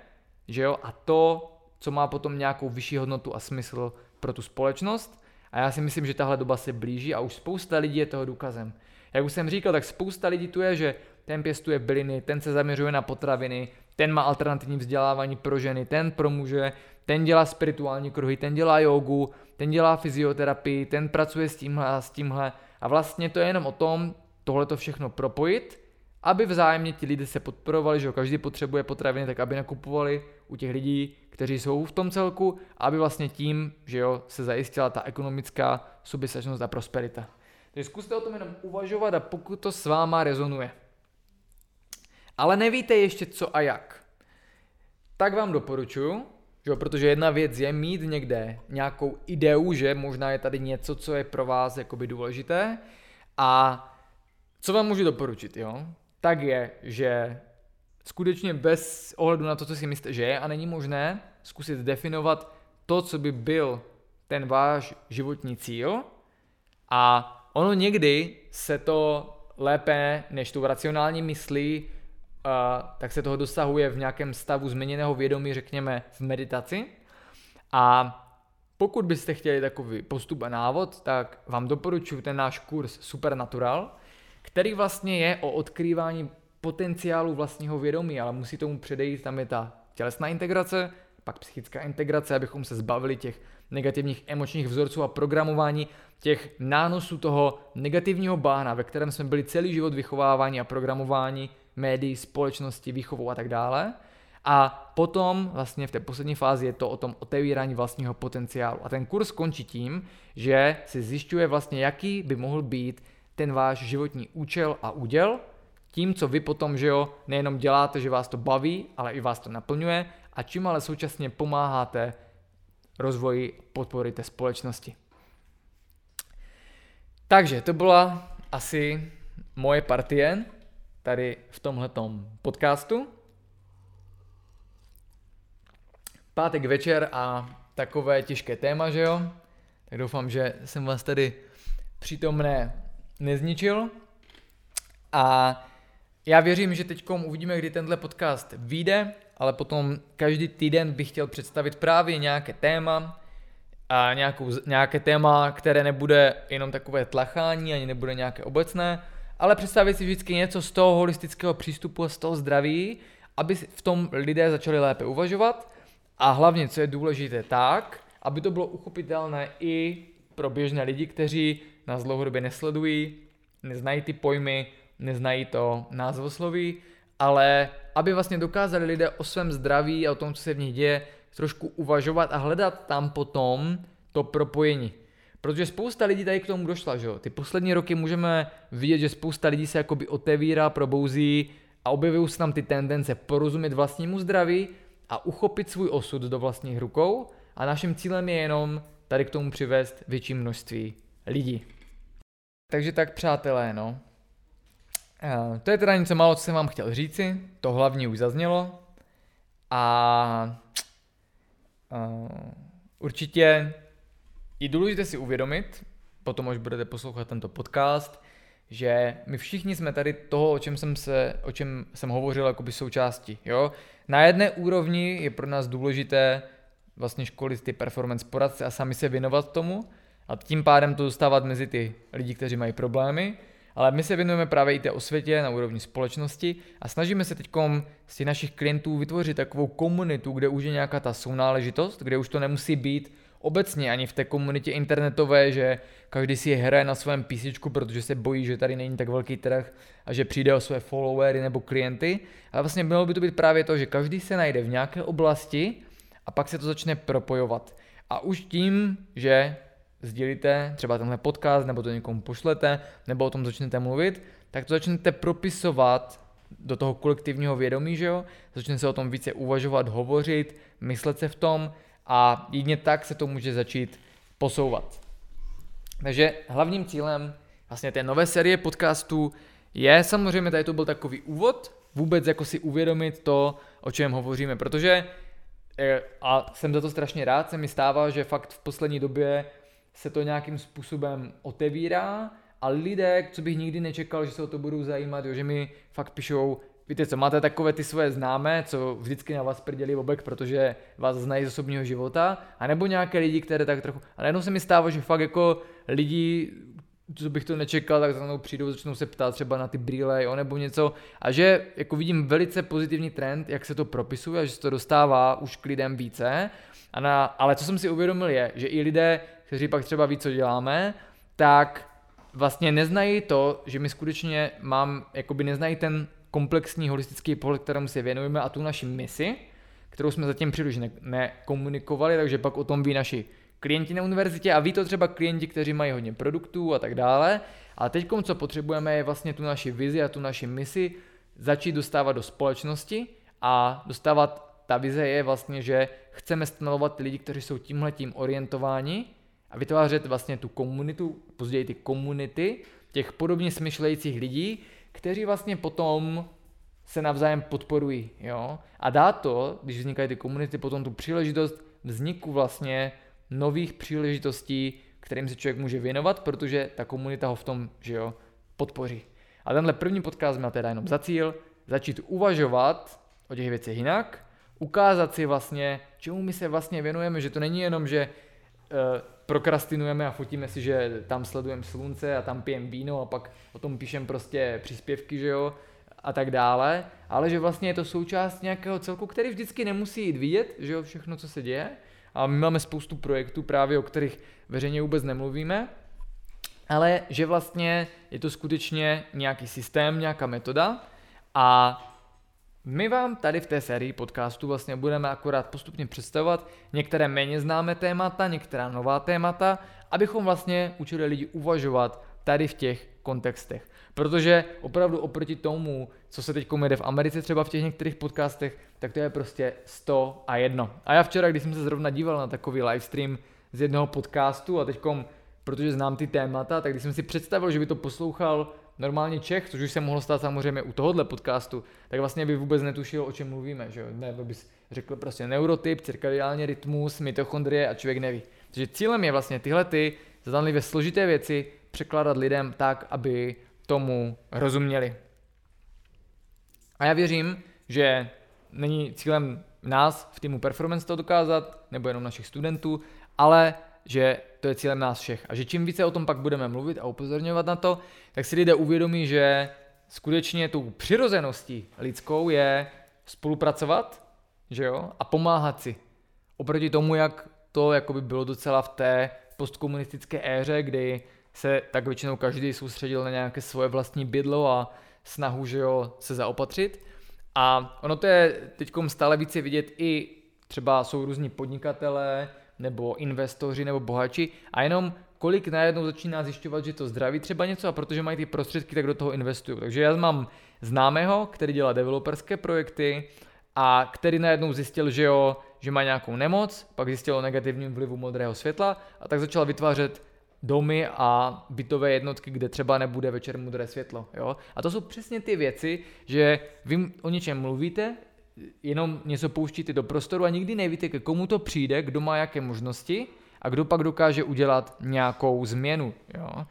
že jo, a to, co má potom nějakou vyšší hodnotu a smysl pro tu společnost. A já si myslím, že tahle doba se blíží a už spousta lidí je toho důkazem. Jak už jsem říkal, tak spousta lidí tu je, že ten pěstuje byliny, ten se zaměřuje na potraviny, ten má alternativní vzdělávání pro ženy, ten pro muže, ten dělá spirituální kruhy, ten dělá jogu, ten dělá fyzioterapii, ten pracuje s tímhle a s tímhle. A vlastně to je jenom o tom, tohle to všechno propojit, aby vzájemně ti lidé se podporovali, že každý potřebuje potraviny, tak aby nakupovali u těch lidí, kteří jsou v tom celku, aby vlastně tím, že jo, se zajistila ta ekonomická soběstačnost a prosperita. Takže zkuste o tom jenom uvažovat a pokud to s váma rezonuje, ale nevíte ještě co a jak, tak vám doporučuji, že protože jedna věc je mít někde nějakou ideu, že možná je tady něco, co je pro vás jakoby důležité a co vám můžu doporučit, jo? Tak je, že skutečně bez ohledu na to, co si myslíte, že je a není možné, zkusit definovat to, co by byl ten váš životní cíl a ono někdy se to lépe než tu racionální myslí, tak se toho dosahuje v nějakém stavu změněného vědomí, řekněme v meditaci. A pokud byste chtěli takový postup a návod, tak vám doporučuji ten náš kurz Supernatural, který vlastně je o odkrývání potenciálu vlastního vědomí, ale musí tomu předejít, tam je ta tělesná integrace, pak psychická integrace, abychom se zbavili těch negativních emočních vzorců a programování těch nánosů toho negativního bána, ve kterém jsme byli celý život vychovávání a programování médií, společnosti, výchovou a tak dále. A potom vlastně v té poslední fázi je to o tom otevírání vlastního potenciálu. A ten kurz končí tím, že si zjišťuje vlastně, jaký by mohl být ten váš životní účel a úděl, tím, co vy potom, že jo, nejenom děláte, že vás to baví, ale i vás to naplňuje a čím ale současně pomáháte rozvoji podpory té společnosti. Takže to byla asi moje partie tady v tomhletom podcastu. Pátek večer a takové těžké téma, že jo? Tak doufám, že jsem vás tady přítomné nezničil. A já věřím, že teď uvidíme, kdy tenhle podcast vyjde, ale potom každý týden bych chtěl představit právě nějaké téma, a nějakou, nějaké téma, které nebude jenom takové tlachání, ani nebude nějaké obecné, ale představit si vždycky něco z toho holistického přístupu a z toho zdraví, aby v tom lidé začali lépe uvažovat a hlavně, co je důležité, tak, aby to bylo uchopitelné i pro běžné lidi, kteří nás dlouhodobě nesledují, neznají ty pojmy, neznají to názvosloví, ale aby vlastně dokázali lidé o svém zdraví a o tom, co se v nich děje, trošku uvažovat a hledat tam potom to propojení. Protože spousta lidí tady k tomu došla, že jo. Ty poslední roky můžeme vidět, že spousta lidí se jakoby otevírá, probouzí a objevují se tam ty tendence porozumět vlastnímu zdraví a uchopit svůj osud do vlastních rukou a naším cílem je jenom tady k tomu přivést větší množství lidí. Takže tak přátelé, no. To je teda něco málo, co jsem vám chtěl říci, to hlavní už zaznělo. A uh, určitě je důležité si uvědomit, potom až budete poslouchat tento podcast, že my všichni jsme tady toho, o čem jsem, se, o čem jsem hovořil, jako by součástí. Jo? Na jedné úrovni je pro nás důležité vlastně školit ty performance poradce a sami se věnovat tomu a tím pádem to dostávat mezi ty lidi, kteří mají problémy, ale my se věnujeme právě i té osvětě na úrovni společnosti a snažíme se teď z těch našich klientů vytvořit takovou komunitu, kde už je nějaká ta sounáležitost, kde už to nemusí být obecně ani v té komunitě internetové, že každý si hraje na svém PC, protože se bojí, že tady není tak velký trh a že přijde o své followery nebo klienty. Ale vlastně mělo by to být právě to, že každý se najde v nějaké oblasti a pak se to začne propojovat. A už tím, že sdílíte třeba tenhle podcast, nebo to někomu pošlete, nebo o tom začnete mluvit, tak to začnete propisovat do toho kolektivního vědomí, že jo? Začne se o tom více uvažovat, hovořit, myslet se v tom a jedině tak se to může začít posouvat. Takže hlavním cílem vlastně té nové série podcastů je samozřejmě, tady to byl takový úvod, vůbec jako si uvědomit to, o čem hovoříme, protože eh, a jsem za to strašně rád, se mi stává, že fakt v poslední době se to nějakým způsobem otevírá a lidé, co bych nikdy nečekal, že se o to budou zajímat, jo, že mi fakt píšou, víte co, máte takové ty svoje známé, co vždycky na vás prdělí obek, protože vás znají z osobního života, a nebo nějaké lidi, které tak trochu, a najednou se mi stává, že fakt jako lidi, co bych to nečekal, tak za mnou přijdou, začnou se ptát třeba na ty brýle, jo, nebo něco. A že jako vidím velice pozitivní trend, jak se to propisuje a že se to dostává už k lidem více. A na, ale co jsem si uvědomil je, že i lidé, kteří pak třeba ví, co děláme, tak vlastně neznají to, že my skutečně mám, jakoby neznají ten komplexní holistický pohled, kterému se věnujeme a tu naši misi, kterou jsme zatím příliš ne- nekomunikovali, takže pak o tom ví naši klienti na univerzitě a ví to třeba klienti, kteří mají hodně produktů a tak dále. A teď, co potřebujeme, je vlastně tu naši vizi a tu naši misi začít dostávat do společnosti a dostávat ta vize je vlastně, že chceme stanovovat ty lidi, kteří jsou tímhletím orientováni a vytvářet vlastně tu komunitu, později ty komunity těch podobně smyšlejících lidí, kteří vlastně potom se navzájem podporují. Jo? A dá to, když vznikají ty komunity, potom tu příležitost vzniku vlastně nových příležitostí, kterým se člověk může věnovat, protože ta komunita ho v tom že jo, podpoří. A tenhle první podcast má teda jenom za cíl začít uvažovat o těch věcech jinak, ukázat si vlastně, čemu my se vlastně věnujeme, že to není jenom, že uh, prokrastinujeme a fotíme si, že tam sledujeme slunce a tam pijeme víno a pak o tom píšem prostě příspěvky, že jo, a tak dále, ale že vlastně je to součást nějakého celku, který vždycky nemusí jít vidět, že jo, všechno, co se děje. A my máme spoustu projektů právě, o kterých veřejně vůbec nemluvíme, ale že vlastně je to skutečně nějaký systém, nějaká metoda. A my vám tady v té sérii podcastů vlastně budeme akorát postupně představovat některé méně známé témata, některá nová témata, abychom vlastně učili lidi uvažovat tady v těch kontextech. Protože opravdu oproti tomu, co se teď jde v Americe třeba v těch některých podcastech, tak to je prostě 100 a jedno. A já včera, když jsem se zrovna díval na takový livestream z jednoho podcastu a teďkom, protože znám ty témata, tak když jsem si představil, že by to poslouchal normálně Čech, což už se mohlo stát samozřejmě u tohohle podcastu, tak vlastně by vůbec netušil, o čem mluvíme, že jo? Nebo bys řekl prostě neurotyp, cirkadiální rytmus, mitochondrie a člověk neví. Takže cílem je vlastně tyhle ty zdánlivě složité věci překládat lidem tak, aby tomu rozuměli. A já věřím, že není cílem nás v týmu Performance to dokázat, nebo jenom našich studentů, ale že to je cílem nás všech. A že čím více o tom pak budeme mluvit a upozorňovat na to, tak si lidé uvědomí, že skutečně tou přirozeností lidskou je spolupracovat že jo, a pomáhat si. Oproti tomu, jak to jakoby bylo docela v té postkomunistické éře, kdy se tak většinou každý soustředil na nějaké svoje vlastní bydlo a snahu, že jo, se zaopatřit. A ono to je teď stále více vidět i třeba jsou různí podnikatelé, nebo investoři, nebo bohači a jenom kolik najednou začíná zjišťovat, že to zdraví třeba něco a protože mají ty prostředky, tak do toho investují. Takže já mám známého, který dělá developerské projekty a který najednou zjistil, že jo, že má nějakou nemoc, pak zjistil o negativním vlivu modrého světla a tak začal vytvářet domy a bytové jednotky, kde třeba nebude večer modré světlo. Jo? A to jsou přesně ty věci, že vy o něčem mluvíte, jenom něco pouštíte do prostoru a nikdy nevíte, ke komu to přijde, kdo má jaké možnosti a kdo pak dokáže udělat nějakou změnu. Jo?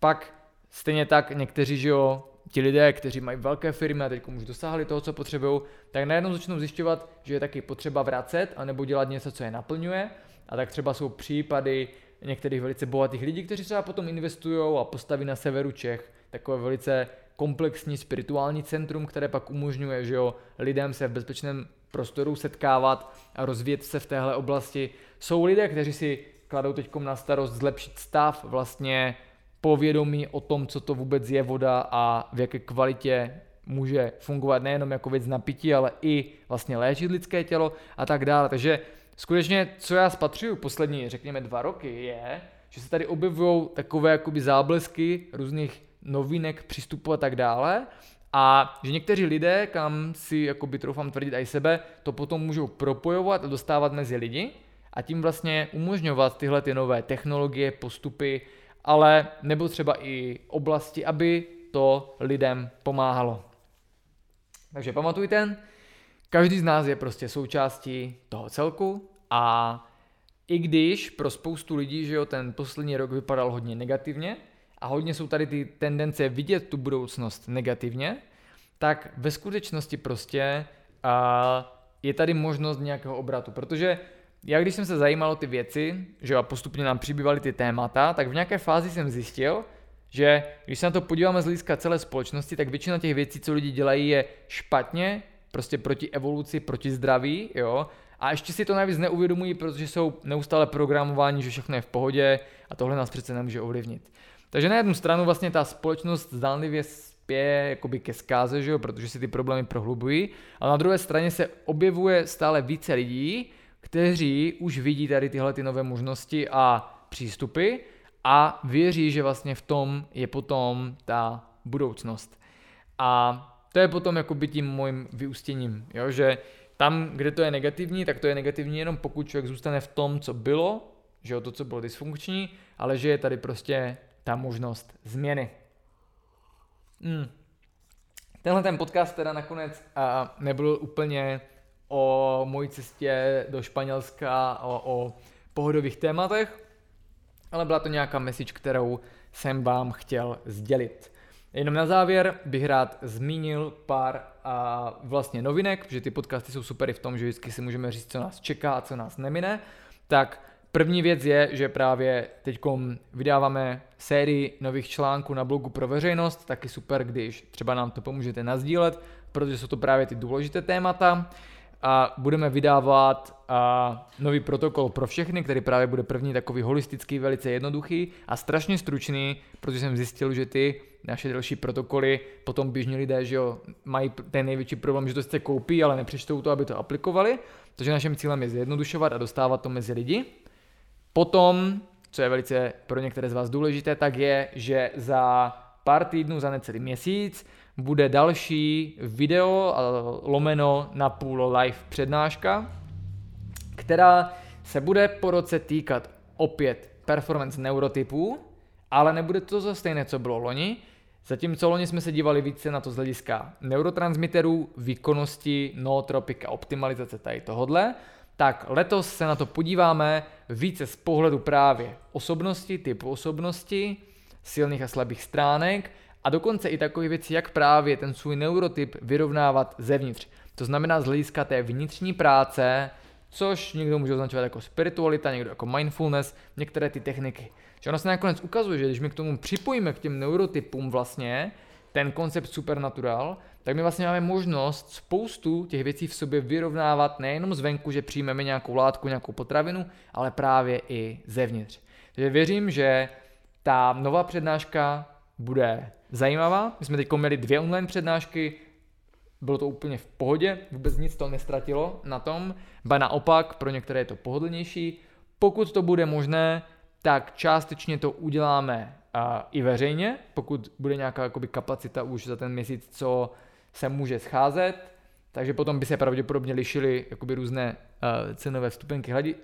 Pak stejně tak někteří, že jo, ti lidé, kteří mají velké firmy a teď už dosáhli toho, co potřebují, tak najednou začnou zjišťovat, že je taky potřeba vracet anebo dělat něco, co je naplňuje. A tak třeba jsou případy některých velice bohatých lidí, kteří třeba potom investují a postaví na severu Čech takové velice komplexní spirituální centrum, které pak umožňuje že jo, lidem se v bezpečném prostoru setkávat a rozvíjet se v téhle oblasti. Jsou lidé, kteří si kladou teď na starost zlepšit stav vlastně povědomí o tom, co to vůbec je voda a v jaké kvalitě může fungovat nejenom jako věc na pití, ale i vlastně léčit lidské tělo a tak dále. Takže skutečně, co já spatřuju poslední, řekněme, dva roky, je, že se tady objevují takové jakoby záblesky různých novinek, přístupů a tak dále. A že někteří lidé, kam si jakoby troufám tvrdit i sebe, to potom můžou propojovat a dostávat mezi lidi a tím vlastně umožňovat tyhle ty nové technologie, postupy, ale nebo třeba i oblasti, aby to lidem pomáhalo. Takže pamatujte, každý z nás je prostě součástí toho celku a i když pro spoustu lidí, že jo, ten poslední rok vypadal hodně negativně a hodně jsou tady ty tendence vidět tu budoucnost negativně, tak ve skutečnosti prostě a, je tady možnost nějakého obratu, protože já když jsem se zajímal o ty věci, že a postupně nám přibývaly ty témata, tak v nějaké fázi jsem zjistil, že když se na to podíváme z hlediska celé společnosti, tak většina těch věcí, co lidi dělají, je špatně, prostě proti evoluci, proti zdraví, jo. A ještě si to navíc neuvědomují, protože jsou neustále programováni, že všechno je v pohodě a tohle nás přece nemůže ovlivnit. Takže na jednu stranu vlastně ta společnost zdánlivě spěje jakoby ke zkáze, že jo, protože si ty problémy prohlubují, a na druhé straně se objevuje stále více lidí, kteří už vidí tady tyhle ty nové možnosti a přístupy a věří, že vlastně v tom je potom ta budoucnost. A to je potom by tím mojím vyústěním, jo? že tam, kde to je negativní, tak to je negativní jenom pokud člověk zůstane v tom, co bylo, že jo, to, co bylo dysfunkční, ale že je tady prostě ta možnost změny. Hmm. Tenhle ten podcast teda nakonec a, nebyl úplně o mojí cestě do Španělska, o, o pohodových tématech, ale byla to nějaká message, kterou jsem vám chtěl sdělit. Jenom na závěr bych rád zmínil pár a vlastně novinek, protože ty podcasty jsou super i v tom, že vždycky si můžeme říct, co nás čeká a co nás nemine. Tak první věc je, že právě teď vydáváme sérii nových článků na blogu pro veřejnost, taky super, když třeba nám to pomůžete nazdílet, protože jsou to právě ty důležité témata a budeme vydávat a, nový protokol pro všechny, který právě bude první takový holistický, velice jednoduchý a strašně stručný, protože jsem zjistil, že ty naše další protokoly potom běžní lidé, že jo, mají ten největší problém, že to sice koupí, ale nepřečtou to, aby to aplikovali. Takže naším cílem je zjednodušovat a dostávat to mezi lidi. Potom, co je velice pro některé z vás důležité, tak je, že za pár týdnů, za necelý měsíc, bude další video lomeno na půl live přednáška, která se bude po roce týkat opět performance neurotypů, ale nebude to za stejné, co bylo loni. Zatímco loni jsme se dívali více na to z hlediska neurotransmiterů, výkonnosti, nootropika, optimalizace tady tohodle, tak letos se na to podíváme více z pohledu právě osobnosti, typu osobnosti, silných a slabých stránek a dokonce i takové věci, jak právě ten svůj neurotyp vyrovnávat zevnitř. To znamená z hlediska té vnitřní práce, což někdo může označovat jako spiritualita, někdo jako mindfulness, některé ty techniky. Že ono se nakonec ukazuje, že když my k tomu připojíme k těm neurotypům vlastně ten koncept supernatural, tak my vlastně máme možnost spoustu těch věcí v sobě vyrovnávat nejenom zvenku, že přijmeme nějakou látku, nějakou potravinu, ale právě i zevnitř. Takže věřím, že ta nová přednáška bude zajímavá. My jsme teď měli dvě online přednášky, bylo to úplně v pohodě, vůbec nic to nestratilo na tom, ba naopak, pro některé je to pohodlnější. Pokud to bude možné, tak částečně to uděláme uh, i veřejně, pokud bude nějaká jakoby, kapacita už za ten měsíc, co se může scházet. takže potom by se pravděpodobně lišily jakoby různé uh, cenové vstupenky, hladi, uh,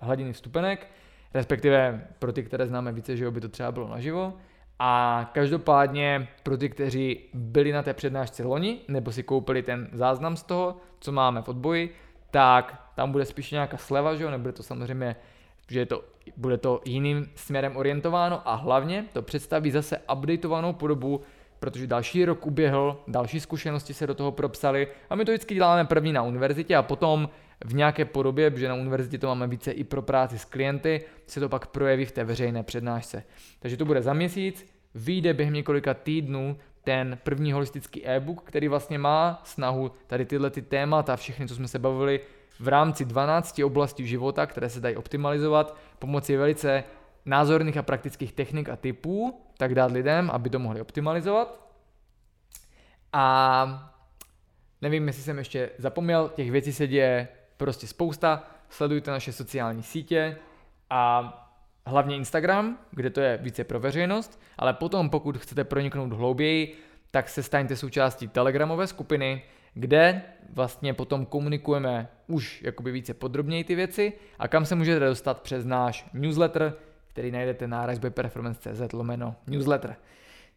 hladiny vstupenek, respektive pro ty, které známe více, že by to třeba bylo naživo. A každopádně pro ty, kteří byli na té přednášce loni, nebo si koupili ten záznam z toho, co máme v odboji, tak tam bude spíš nějaká sleva, že jo, nebude to samozřejmě, že je to, bude to jiným směrem orientováno a hlavně to představí zase updateovanou podobu, protože další rok uběhl, další zkušenosti se do toho propsaly a my to vždycky děláme první na univerzitě a potom v nějaké podobě, protože na univerzitě to máme více i pro práci s klienty, se to pak projeví v té veřejné přednášce. Takže to bude za měsíc, vyjde během několika týdnů ten první holistický e-book, který vlastně má snahu tady tyhle ty témata, všechny, co jsme se bavili, v rámci 12 oblastí života, které se dají optimalizovat pomocí velice názorných a praktických technik a typů, tak dát lidem, aby to mohli optimalizovat. A nevím, jestli jsem ještě zapomněl, těch věcí se děje prostě spousta. Sledujte naše sociální sítě a hlavně Instagram, kde to je více pro veřejnost, ale potom pokud chcete proniknout hlouběji, tak se staňte součástí telegramové skupiny, kde vlastně potom komunikujeme už jakoby více podrobněji ty věci a kam se můžete dostat přes náš newsletter, který najdete na raspberryperformance.cz lomeno newsletter.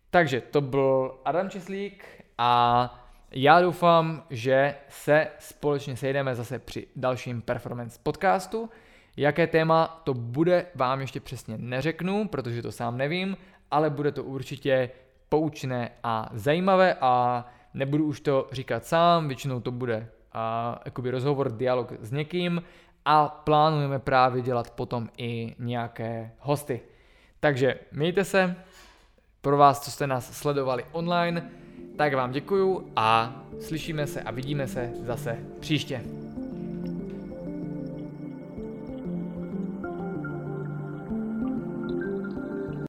Takže to byl Adam Česlík a já doufám, že se společně sejdeme zase při dalším performance podcastu. Jaké téma to bude, vám ještě přesně neřeknu, protože to sám nevím, ale bude to určitě poučné a zajímavé a nebudu už to říkat sám, většinou to bude a, jakoby rozhovor, dialog s někým a plánujeme právě dělat potom i nějaké hosty. Takže mějte se, pro vás, co jste nás sledovali online, tak vám děkuju a slyšíme se a vidíme se zase příště.